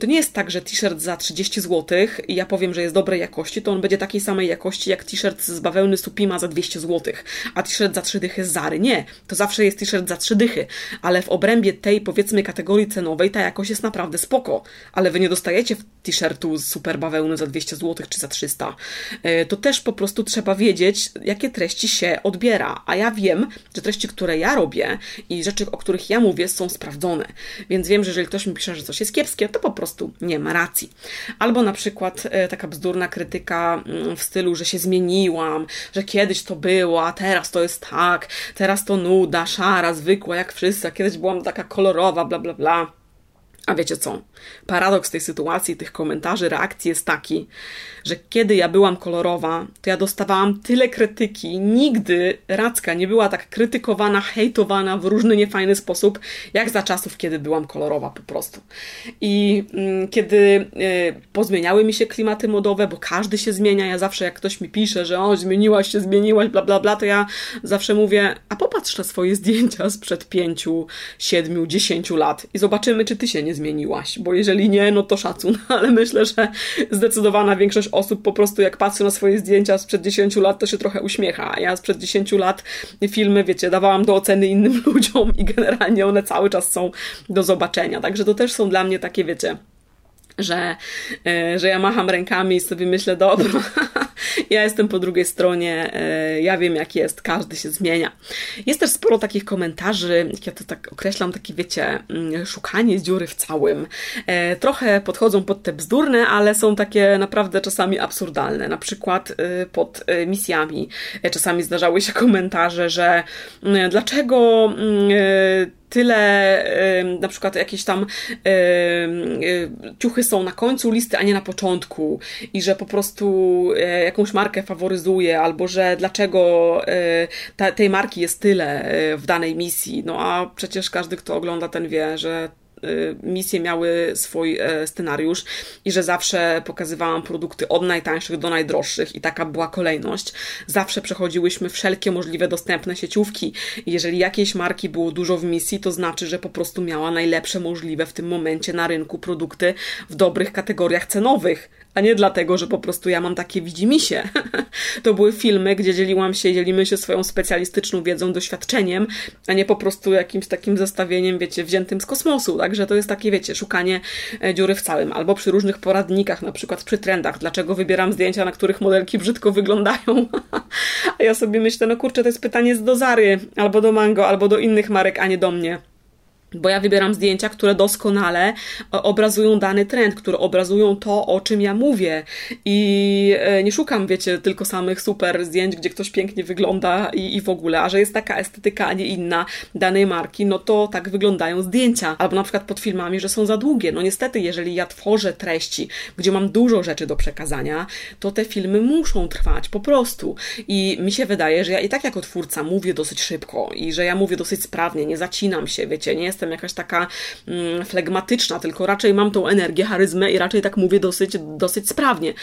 A: To nie jest tak, że t-shirt za 30 zł i ja powiem, że jest dobrej jakości, to on będzie takiej samej jakości jak t-shirt z bawełny Supima za 200 zł, a t-shirt za 3 dychy z Zary. Nie, to zawsze jest t-shirt za 3 dychy, ale w obrębie tej powiedzmy kategorii cenowej ta jakość jest naprawdę spoko, ale wy nie dostajecie t-shirtu z super bawełny za 200 zł czy za 300. E, to też po prostu trzeba wiedzieć, jakie treści się odbiera, a ja wiem, że treści, które ja robię i rzeczy, o których ja mówię, są sprawdzone, więc wiem, że jeżeli ktoś mi pisze, że coś jest kiepskie, to po prostu nie ma racji. Albo na przykład e, taka bzdurna krytyka mm, w stylu, że się zmieniłam, że kiedyś to było, a teraz to jest tak, teraz to nuda, szara, zwykła, jak wszyscy, a kiedyś byłam taka kolorowa, bla, bla, bla. A wiecie co? Paradoks tej sytuacji, tych komentarzy, reakcji jest taki, że kiedy ja byłam kolorowa, to ja dostawałam tyle krytyki. Nigdy Racka nie była tak krytykowana, hejtowana w różny niefajny sposób, jak za czasów, kiedy byłam kolorowa po prostu. I mm, kiedy y, pozmieniały mi się klimaty modowe, bo każdy się zmienia, ja zawsze jak ktoś mi pisze, że o, zmieniłaś się, zmieniłaś, bla, bla, bla, to ja zawsze mówię, a popatrz na swoje zdjęcia sprzed pięciu, siedmiu, dziesięciu lat i zobaczymy, czy ty się nie zmieniłaś, bo jeżeli nie, no to szacun, ale myślę, że zdecydowana większość osób po prostu jak patrzy na swoje zdjęcia sprzed 10 lat, to się trochę uśmiecha. Ja sprzed 10 lat filmy, wiecie, dawałam do oceny innym ludziom i generalnie one cały czas są do zobaczenia. Także to też są dla mnie takie, wiecie, że, e, że ja macham rękami i sobie myślę, dobra, ja jestem po drugiej stronie, e, ja wiem jak jest, każdy się zmienia. Jest też sporo takich komentarzy, jak ja to tak określam, takie wiecie, mm, szukanie dziury w całym. E, trochę podchodzą pod te bzdurne, ale są takie naprawdę czasami absurdalne. Na przykład pod misjami czasami zdarzały się komentarze, że mm, dlaczego mm, tyle, na przykład jakieś tam ciuchy są na końcu listy, a nie na początku i że po prostu e, jakąś markę faworyzuje, albo że dlaczego e, tej marki jest tyle e, w danej misji. No a przecież każdy, kto ogląda ten wie, że Y, misje miały swój e, scenariusz i że zawsze pokazywałam produkty od najtańszych do najdroższych i taka była kolejność. Zawsze przechodziłyśmy wszelkie możliwe dostępne sieciówki. jeżeli jakiejś marki było dużo w misji, to znaczy, że po prostu miała najlepsze możliwe w tym momencie na rynku produkty w dobrych kategoriach cenowych a nie dlatego, że po prostu ja mam takie widzimisię. to były filmy, gdzie dzieliłam się, dzielimy się swoją specjalistyczną wiedzą, doświadczeniem, a nie po prostu jakimś takim zestawieniem, wiecie, wziętym z kosmosu. Także to jest takie, wiecie, szukanie e, dziury w całym. Albo przy różnych poradnikach, na przykład przy trendach, dlaczego wybieram zdjęcia, na których modelki brzydko wyglądają. a ja sobie myślę, no kurczę, to jest pytanie z do Zary, albo do Mango, albo do innych marek, a nie do mnie bo ja wybieram zdjęcia, które doskonale e, obrazują dany trend, które obrazują to, o czym ja mówię. I e, nie szukam, wiecie, tylko samych super zdjęć, gdzie ktoś pięknie wygląda i, i w ogóle, a że jest taka estetyka, a nie inna danej marki, no to tak wyglądają zdjęcia. Albo na przykład pod filmami, że są za długie. No niestety, jeżeli ja tworzę treści, gdzie mam dużo rzeczy do przekazania, to te filmy muszą trwać po prostu. I mi się wydaje, że ja i tak jako twórca mówię dosyć szybko i że ja mówię dosyć sprawnie, nie zacinam się, wiecie, nie jest jestem jakaś taka mm, flegmatyczna, tylko raczej mam tą energię, charyzmę i raczej tak mówię dosyć, dosyć sprawnie.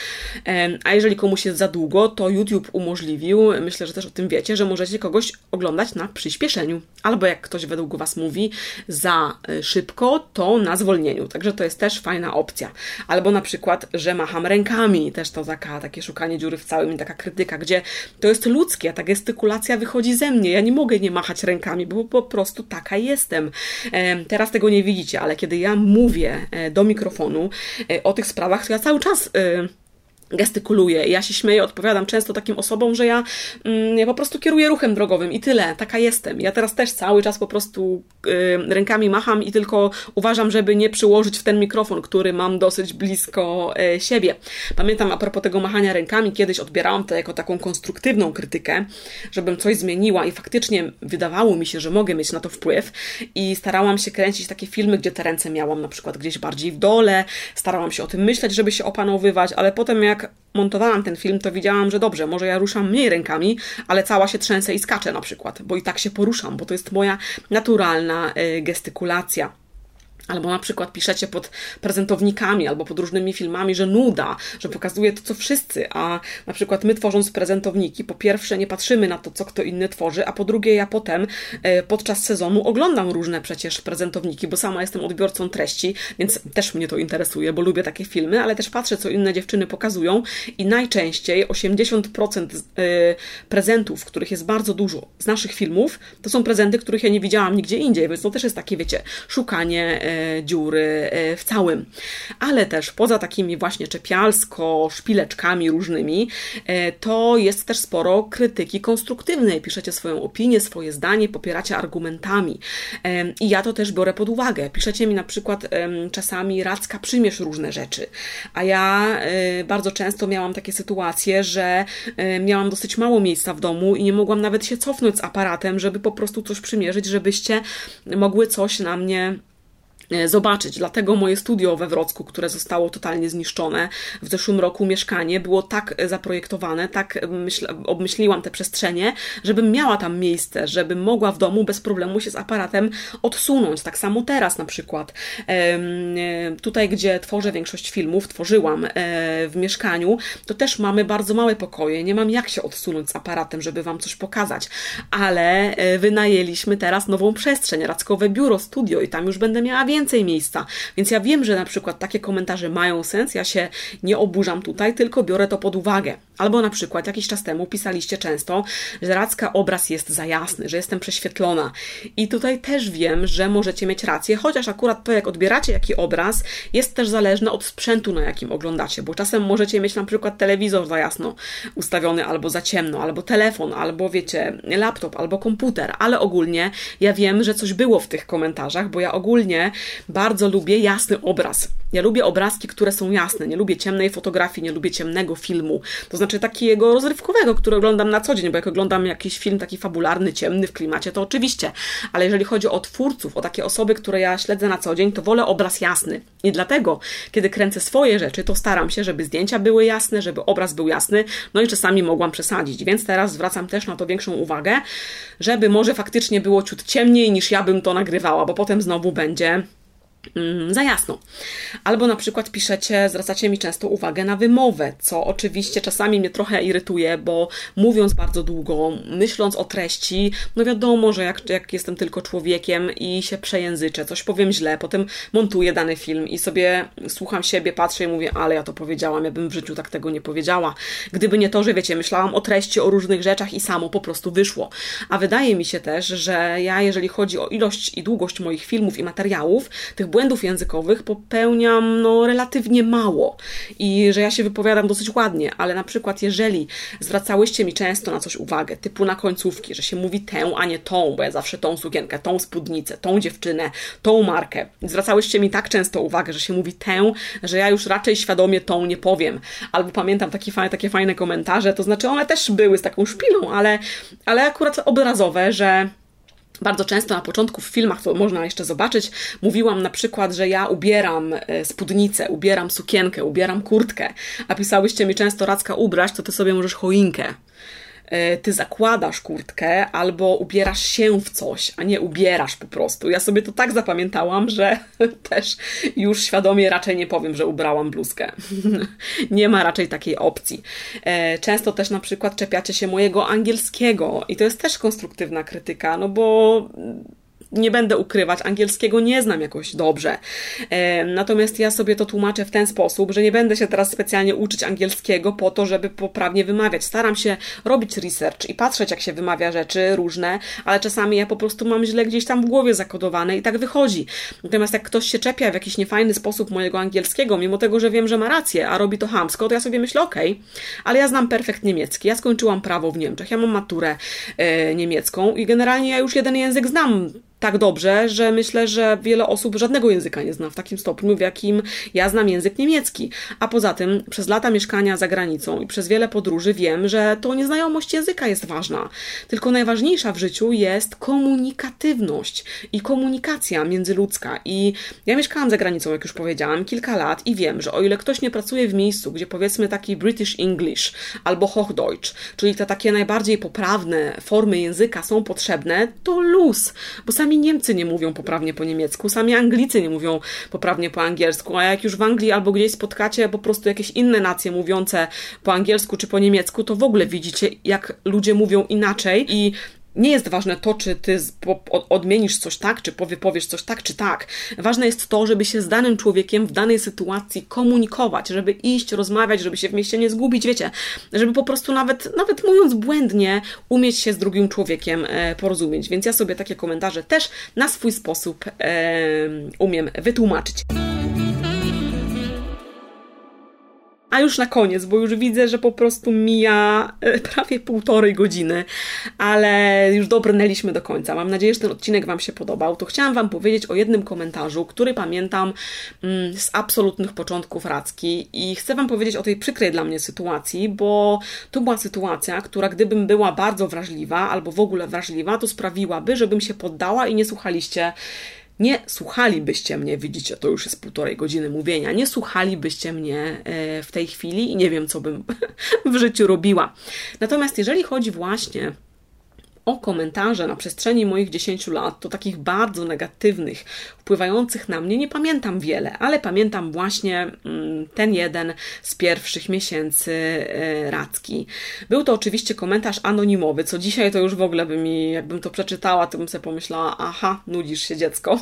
A: A jeżeli komuś jest za długo, to YouTube umożliwił, myślę, że też o tym wiecie, że możecie kogoś oglądać na przyspieszeniu. Albo jak ktoś według Was mówi za e, szybko, to na zwolnieniu. Także to jest też fajna opcja. Albo na przykład, że macham rękami, też to taka, takie szukanie dziury w całym taka krytyka, gdzie to jest ludzkie, ta gestykulacja wychodzi ze mnie. Ja nie mogę nie machać rękami, bo po prostu taka jestem. Teraz tego nie widzicie, ale kiedy ja mówię e, do mikrofonu e, o tych sprawach, to ja cały czas gestykuluję. Ja się śmieję, odpowiadam często takim osobom, że ja, mm, ja po prostu kieruję ruchem drogowym i tyle. Taka jestem. Ja teraz też cały czas po prostu y, rękami macham i tylko uważam, żeby nie przyłożyć w ten mikrofon, który mam dosyć blisko y, siebie. Pamiętam a propos tego machania rękami, kiedyś odbierałam to jako taką konstruktywną krytykę, żebym coś zmieniła i faktycznie wydawało mi się, że mogę mieć na to wpływ i starałam się kręcić takie filmy, gdzie te ręce miałam na przykład gdzieś bardziej w dole, starałam się o tym myśleć, żeby się opanowywać, ale potem jak jak montowałam ten film, to widziałam, że dobrze, może ja ruszam mniej rękami, ale cała się trzęsę i skaczę na przykład, bo i tak się poruszam, bo to jest moja naturalna y, gestykulacja. Albo na przykład piszecie pod prezentownikami albo pod różnymi filmami, że nuda, że pokazuje to, co wszyscy, a na przykład my tworząc prezentowniki, po pierwsze nie patrzymy na to, co kto inny tworzy, a po drugie ja potem e, podczas sezonu oglądam różne przecież prezentowniki, bo sama jestem odbiorcą treści, więc też mnie to interesuje, bo lubię takie filmy, ale też patrzę, co inne dziewczyny pokazują i najczęściej 80% e, prezentów, których jest bardzo dużo z naszych filmów, to są prezenty, których ja nie widziałam nigdzie indziej, więc to też jest takie, wiecie, szukanie e, dziury e, w całym. Ale też poza takimi właśnie czepialsko, szpileczkami różnymi, e, to jest też sporo krytyki konstruktywnej. Piszecie swoją opinię, swoje zdanie, popieracie argumentami. E, I ja to też biorę pod uwagę. Piszecie mi na przykład czasami Radzka, przyjmiesz różne rzeczy. A ja bardzo często miałam takie sytuacje, że miałam dosyć mało miejsca w domu i nie mogłam nawet się cofnąć z aparatem, żeby po prostu coś przymierzyć, żebyście mogły coś na mnie zobaczyć. Dlatego moje studio we Wrocku, które zostało totalnie zniszczone w zeszłym roku, mieszkanie było tak zaprojektowane, tak myśl, obmyśliłam te przestrzenie, żebym miała tam miejsce, żebym mogła w domu bez problemu się z aparatem odsunąć. Tak samo teraz na przykład. E, tutaj, gdzie tworzę większość filmów, tworzyłam e, w mieszkaniu, to też mamy bardzo małe pokoje. Nie mam jak się odsunąć z aparatem, żeby Wam coś pokazać, ale wynajęliśmy teraz nową przestrzeń, Rackowe Biuro, studio i tam już będę miała więcej więcej miejsca. Więc ja wiem, że na przykład takie komentarze mają sens, ja się nie oburzam tutaj, tylko biorę to pod uwagę. Albo na przykład jakiś czas temu pisaliście często, że Radzka obraz jest za jasny, że jestem prześwietlona. I tutaj też wiem, że możecie mieć rację, chociaż akurat to, jak odbieracie jaki obraz, jest też zależne od sprzętu, na jakim oglądacie, bo czasem możecie mieć na przykład telewizor za jasno ustawiony albo za ciemno, albo telefon, albo wiecie, laptop, albo komputer, ale ogólnie ja wiem, że coś było w tych komentarzach, bo ja ogólnie bardzo lubię jasny obraz. Ja lubię obrazki, które są jasne. Nie lubię ciemnej fotografii, nie lubię ciemnego filmu. To znaczy takiego rozrywkowego, który oglądam na co dzień, bo jak oglądam jakiś film taki fabularny, ciemny w klimacie, to oczywiście. Ale jeżeli chodzi o twórców, o takie osoby, które ja śledzę na co dzień, to wolę obraz jasny. I dlatego, kiedy kręcę swoje rzeczy, to staram się, żeby zdjęcia były jasne, żeby obraz był jasny, no i czasami mogłam przesadzić. Więc teraz zwracam też na to większą uwagę, żeby może faktycznie było ciut ciemniej niż ja bym to nagrywała, bo potem znowu będzie za jasno. Albo na przykład piszecie, zwracacie mi często uwagę na wymowę, co oczywiście czasami mnie trochę irytuje, bo mówiąc bardzo długo, myśląc o treści, no wiadomo, że jak, jak jestem tylko człowiekiem i się przejęzyczę, coś powiem źle, potem montuję dany film i sobie słucham siebie, patrzę i mówię, ale ja to powiedziałam, ja bym w życiu tak tego nie powiedziała. Gdyby nie to, że wiecie, myślałam o treści, o różnych rzeczach i samo po prostu wyszło. A wydaje mi się też, że ja, jeżeli chodzi o ilość i długość moich filmów i materiałów, tych błędów językowych popełniam no, relatywnie mało i że ja się wypowiadam dosyć ładnie, ale na przykład jeżeli zwracałyście mi często na coś uwagę, typu na końcówki, że się mówi tę, a nie tą, bo ja zawsze tą sukienkę, tą spódnicę, tą dziewczynę, tą markę. Zwracałyście mi tak często uwagę, że się mówi tę, że ja już raczej świadomie tą nie powiem. Albo pamiętam takie fajne, takie fajne komentarze, to znaczy one też były z taką szpilą, ale, ale akurat obrazowe, że bardzo często na początku w filmach, to można jeszcze zobaczyć, mówiłam na przykład, że ja ubieram e, spódnicę, ubieram sukienkę, ubieram kurtkę, a pisałyście mi często Racka ubrać, to ty sobie możesz choinkę ty zakładasz kurtkę albo ubierasz się w coś, a nie ubierasz po prostu. Ja sobie to tak zapamiętałam, że też już świadomie raczej nie powiem, że ubrałam bluzkę. nie ma raczej takiej opcji. E, często też na przykład czepiacie się mojego angielskiego i to jest też konstruktywna krytyka, no bo nie będę ukrywać, angielskiego nie znam jakoś dobrze. E, natomiast ja sobie to tłumaczę w ten sposób, że nie będę się teraz specjalnie uczyć angielskiego po to, żeby poprawnie wymawiać. Staram się robić research i patrzeć, jak się wymawia rzeczy różne, ale czasami ja po prostu mam źle gdzieś tam w głowie zakodowane i tak wychodzi. Natomiast jak ktoś się czepia w jakiś niefajny sposób mojego angielskiego, mimo tego, że wiem, że ma rację, a robi to hamsko, to ja sobie myślę, okej, ale ja znam perfekt niemiecki, ja skończyłam prawo w Niemczech, ja mam maturę e, niemiecką i generalnie ja już jeden język znam tak dobrze, że myślę, że wiele osób żadnego języka nie zna w takim stopniu, w jakim ja znam język niemiecki. A poza tym, przez lata mieszkania za granicą i przez wiele podróży wiem, że to nieznajomość języka jest ważna. Tylko najważniejsza w życiu jest komunikatywność i komunikacja międzyludzka. I ja mieszkałam za granicą, jak już powiedziałam, kilka lat i wiem, że o ile ktoś nie pracuje w miejscu, gdzie powiedzmy taki British English albo Hochdeutsch, czyli te takie najbardziej poprawne formy języka są potrzebne, to luz, bo sami sami Niemcy nie mówią poprawnie po niemiecku, sami Anglicy nie mówią poprawnie po angielsku, a jak już w Anglii albo gdzieś spotkacie po prostu jakieś inne nacje mówiące po angielsku czy po niemiecku, to w ogóle widzicie, jak ludzie mówią inaczej i nie jest ważne to, czy ty odmienisz coś tak, czy powiesz coś tak, czy tak. Ważne jest to, żeby się z danym człowiekiem w danej sytuacji komunikować, żeby iść, rozmawiać, żeby się w mieście nie zgubić, wiecie, żeby po prostu nawet, nawet mówiąc błędnie, umieć się z drugim człowiekiem e, porozumieć. Więc ja sobie takie komentarze też na swój sposób umiem wytłumaczyć. A już na koniec, bo już widzę, że po prostu mija e, prawie półtorej godziny, ale już dobrnęliśmy do końca. Mam nadzieję, że ten odcinek Wam się podobał. To chciałam Wam powiedzieć o jednym komentarzu, który pamiętam mm, z absolutnych początków Racki i chcę Wam powiedzieć o tej przykrej dla mnie sytuacji, bo to była sytuacja, która gdybym była bardzo wrażliwa albo w ogóle wrażliwa, to sprawiłaby, żebym się poddała i nie słuchaliście nie słuchalibyście mnie, widzicie, to już jest półtorej godziny mówienia, nie słuchalibyście mnie e, w tej chwili i nie wiem, co bym w życiu robiła. Natomiast jeżeli chodzi właśnie o komentarze na przestrzeni moich 10 lat, to takich bardzo negatywnych, wpływających na mnie, nie pamiętam wiele, ale pamiętam właśnie mm, ten jeden z pierwszych miesięcy e, Racki. Był to oczywiście komentarz anonimowy, co dzisiaj to już w ogóle by mi, jakbym to przeczytała, to bym sobie pomyślała, aha, nudzisz się dziecko.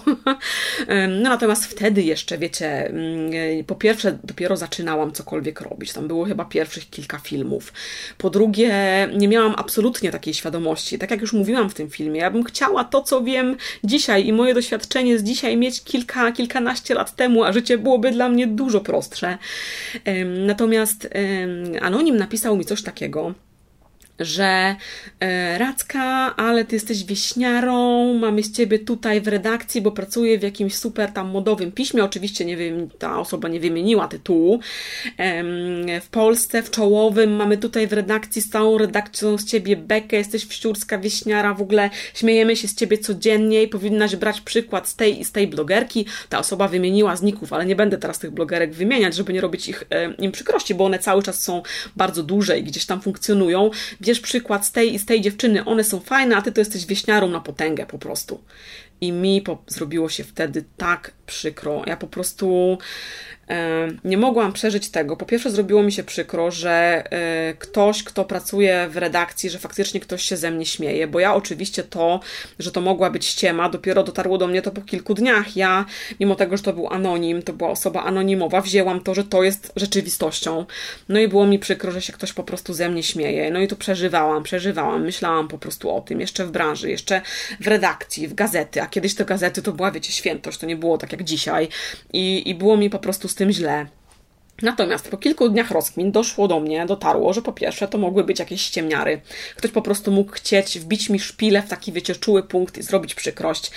A: no natomiast wtedy jeszcze, wiecie, mm, po pierwsze dopiero zaczynałam cokolwiek robić, tam było chyba pierwszych kilka filmów. Po drugie, nie miałam absolutnie takiej świadomości, tak jak już mówiłam w tym filmie, ja bym chciała to, co wiem dzisiaj i moje doświadczenie z dzisiaj mieć kilka, kilkanaście lat temu, a życie byłoby dla mnie dużo prostsze. Natomiast Anonim napisał mi coś takiego, że e, Racka, ale ty jesteś wieśniarą, mamy z ciebie tutaj w redakcji, bo pracuję w jakimś super tam modowym piśmie. Oczywiście nie wiem, ta osoba nie wymieniła tytułu. W Polsce, w czołowym, mamy tutaj w redakcji z całą redakcją z ciebie bekę, jesteś wściurska wieśniara, w ogóle śmiejemy się z ciebie codziennie i powinnaś brać przykład z tej i z tej blogerki. Ta osoba wymieniła zników, ale nie będę teraz tych blogerek wymieniać, żeby nie robić ich, e, im przykrości, bo one cały czas są bardzo duże i gdzieś tam funkcjonują bierz przykład z tej i z tej dziewczyny, one są fajne, a ty to jesteś wieśniarą na potęgę po prostu. I mi po, zrobiło się wtedy tak przykro. Ja po prostu nie mogłam przeżyć tego. Po pierwsze, zrobiło mi się przykro, że e, ktoś, kto pracuje w redakcji, że faktycznie ktoś się ze mnie śmieje, bo ja oczywiście to, że to mogła być ściema, dopiero dotarło do mnie to po kilku dniach. Ja, mimo tego, że to był anonim, to była osoba anonimowa, wzięłam to, że to jest rzeczywistością. No i było mi przykro, że się ktoś po prostu ze mnie śmieje. No i to przeżywałam, przeżywałam, myślałam po prostu o tym, jeszcze w branży, jeszcze w redakcji, w gazety, a kiedyś te gazety to była, wiecie, świętość, to nie było tak jak dzisiaj. I, i było mi po prostu tym źle. Natomiast po kilku dniach rozkmin doszło do mnie, dotarło, że po pierwsze to mogły być jakieś ściemniary. Ktoś po prostu mógł chcieć wbić mi szpilę w taki, wiecie, czuły punkt i zrobić przykrość.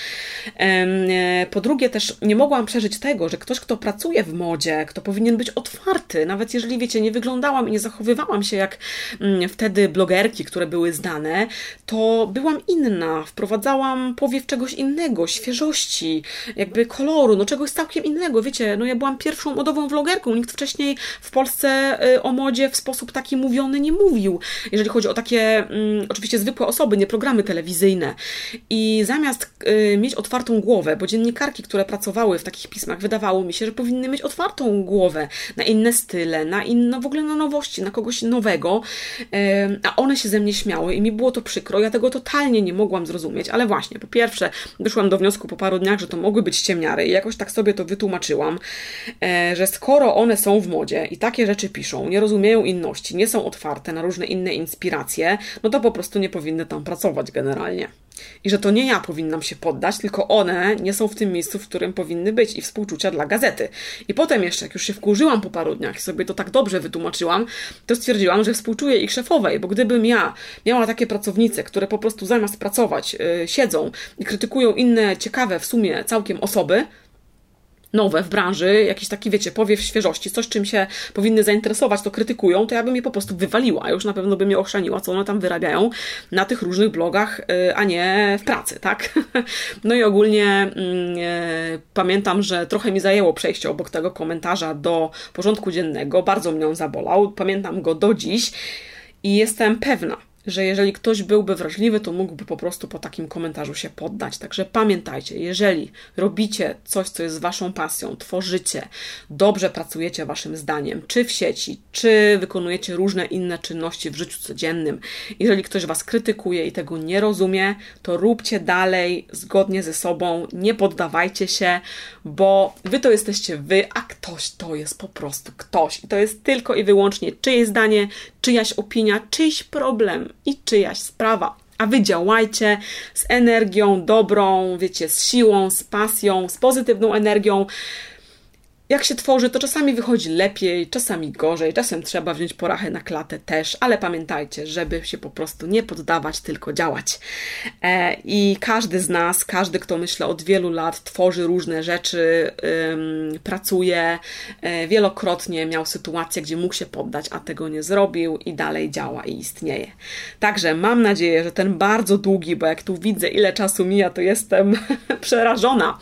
A: E, po drugie też nie mogłam przeżyć tego, że ktoś, kto pracuje w modzie, kto powinien być otwarty, nawet jeżeli, wiecie, nie wyglądałam i nie zachowywałam się jak mm, wtedy blogerki, które były zdane, to byłam inna, wprowadzałam powiew czegoś innego, świeżości, jakby koloru, no czegoś całkiem innego, wiecie, no ja byłam pierwszą modową vlogerką, nikt wcześniej wcześniej w Polsce y, o modzie w sposób taki mówiony nie mówił. Jeżeli chodzi o takie mm, oczywiście zwykłe osoby, nie programy telewizyjne. I zamiast y, mieć otwartą głowę, bo dziennikarki, które pracowały w takich pismach, wydawało mi się, że powinny mieć otwartą głowę na inne style, na inne, w ogóle na nowości, na kogoś nowego, a one się ze mnie śmiały i mi było to przykro. Ja tego totalnie nie mogłam zrozumieć, ale właśnie, po pierwsze, doszłam do wniosku po paru dniach, że to mogły być ciemniary i jakoś tak sobie to wytłumaczyłam, e, że skoro one są w modzie i takie rzeczy piszą, nie rozumieją inności, nie są otwarte na różne inne inspiracje, no to po prostu nie powinny tam pracować generalnie. I że to nie ja powinnam się poddać, tylko one nie są w tym miejscu, w którym powinny być i współczucia dla gazety. I potem jeszcze, jak już się wkurzyłam po paru dniach i sobie to tak dobrze wytłumaczyłam, to stwierdziłam, że współczuję ich szefowej, bo gdybym ja miała takie pracownice, które po prostu zamiast pracować yy, siedzą i krytykują inne ciekawe w sumie całkiem osoby, nowe w branży, jakiś taki, wiecie, powiew świeżości, coś czym się powinny zainteresować, to krytykują, to ja bym je po prostu wywaliła. Już na pewno bym je ochrzaniła, co one tam wyrabiają na tych różnych blogach, y, a nie w pracy, tak? No i ogólnie e, pamiętam, że trochę mi zajęło przejście obok tego komentarza do porządku dziennego, bardzo mnie on zabolał, pamiętam go do dziś i jestem pewna, że jeżeli ktoś byłby wrażliwy, to mógłby po prostu po takim komentarzu się poddać. Także pamiętajcie, jeżeli robicie coś, co jest waszą pasją, tworzycie, dobrze pracujecie waszym zdaniem, czy w sieci, czy wykonujecie różne inne czynności w życiu codziennym, jeżeli ktoś was krytykuje i tego nie rozumie, to róbcie dalej zgodnie ze sobą, nie poddawajcie się, bo wy to jesteście wy, a ktoś to jest po prostu ktoś. I to jest tylko i wyłącznie czyjeś zdanie, czyjaś opinia, czyjś problem i czyjaś sprawa. A wy działajcie z energią dobrą, wiecie, z siłą, z pasją, z pozytywną energią jak się tworzy, to czasami wychodzi lepiej, czasami gorzej, czasem trzeba wziąć porachę na klatę też, ale pamiętajcie, żeby się po prostu nie poddawać, tylko działać. E, I każdy z nas, każdy, kto myślę od wielu lat, tworzy różne rzeczy, pracuje, e, wielokrotnie miał sytuację, gdzie mógł się poddać, a tego nie zrobił i dalej działa i istnieje. Także mam nadzieję, że ten bardzo długi, bo jak tu widzę, ile czasu mija, to jestem przerażona.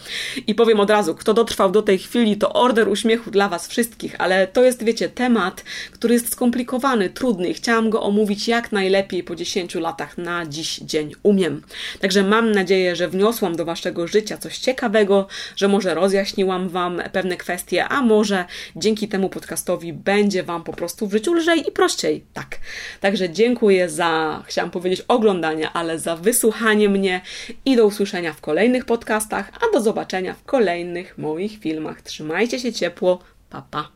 A: I powiem od razu, kto dotrwał do tej chwili, to order uśmiechu dla Was wszystkich, ale to jest, wiecie, temat, który jest skomplikowany, trudny i chciałam go omówić jak najlepiej po 10 latach na dziś dzień umiem. Także mam nadzieję, że wniosłam do Waszego życia coś ciekawego, że może rozjaśniłam Wam pewne kwestie, a może dzięki temu podcastowi będzie Wam po prostu w życiu lżej i prościej. Tak. Także dziękuję za, chciałam powiedzieć, oglądanie, ale za wysłuchanie mnie i do usłyszenia w kolejnych podcastach, a do zobaczenia w kolejnych moich filmach. Trzymajcie się ciepło. Papa.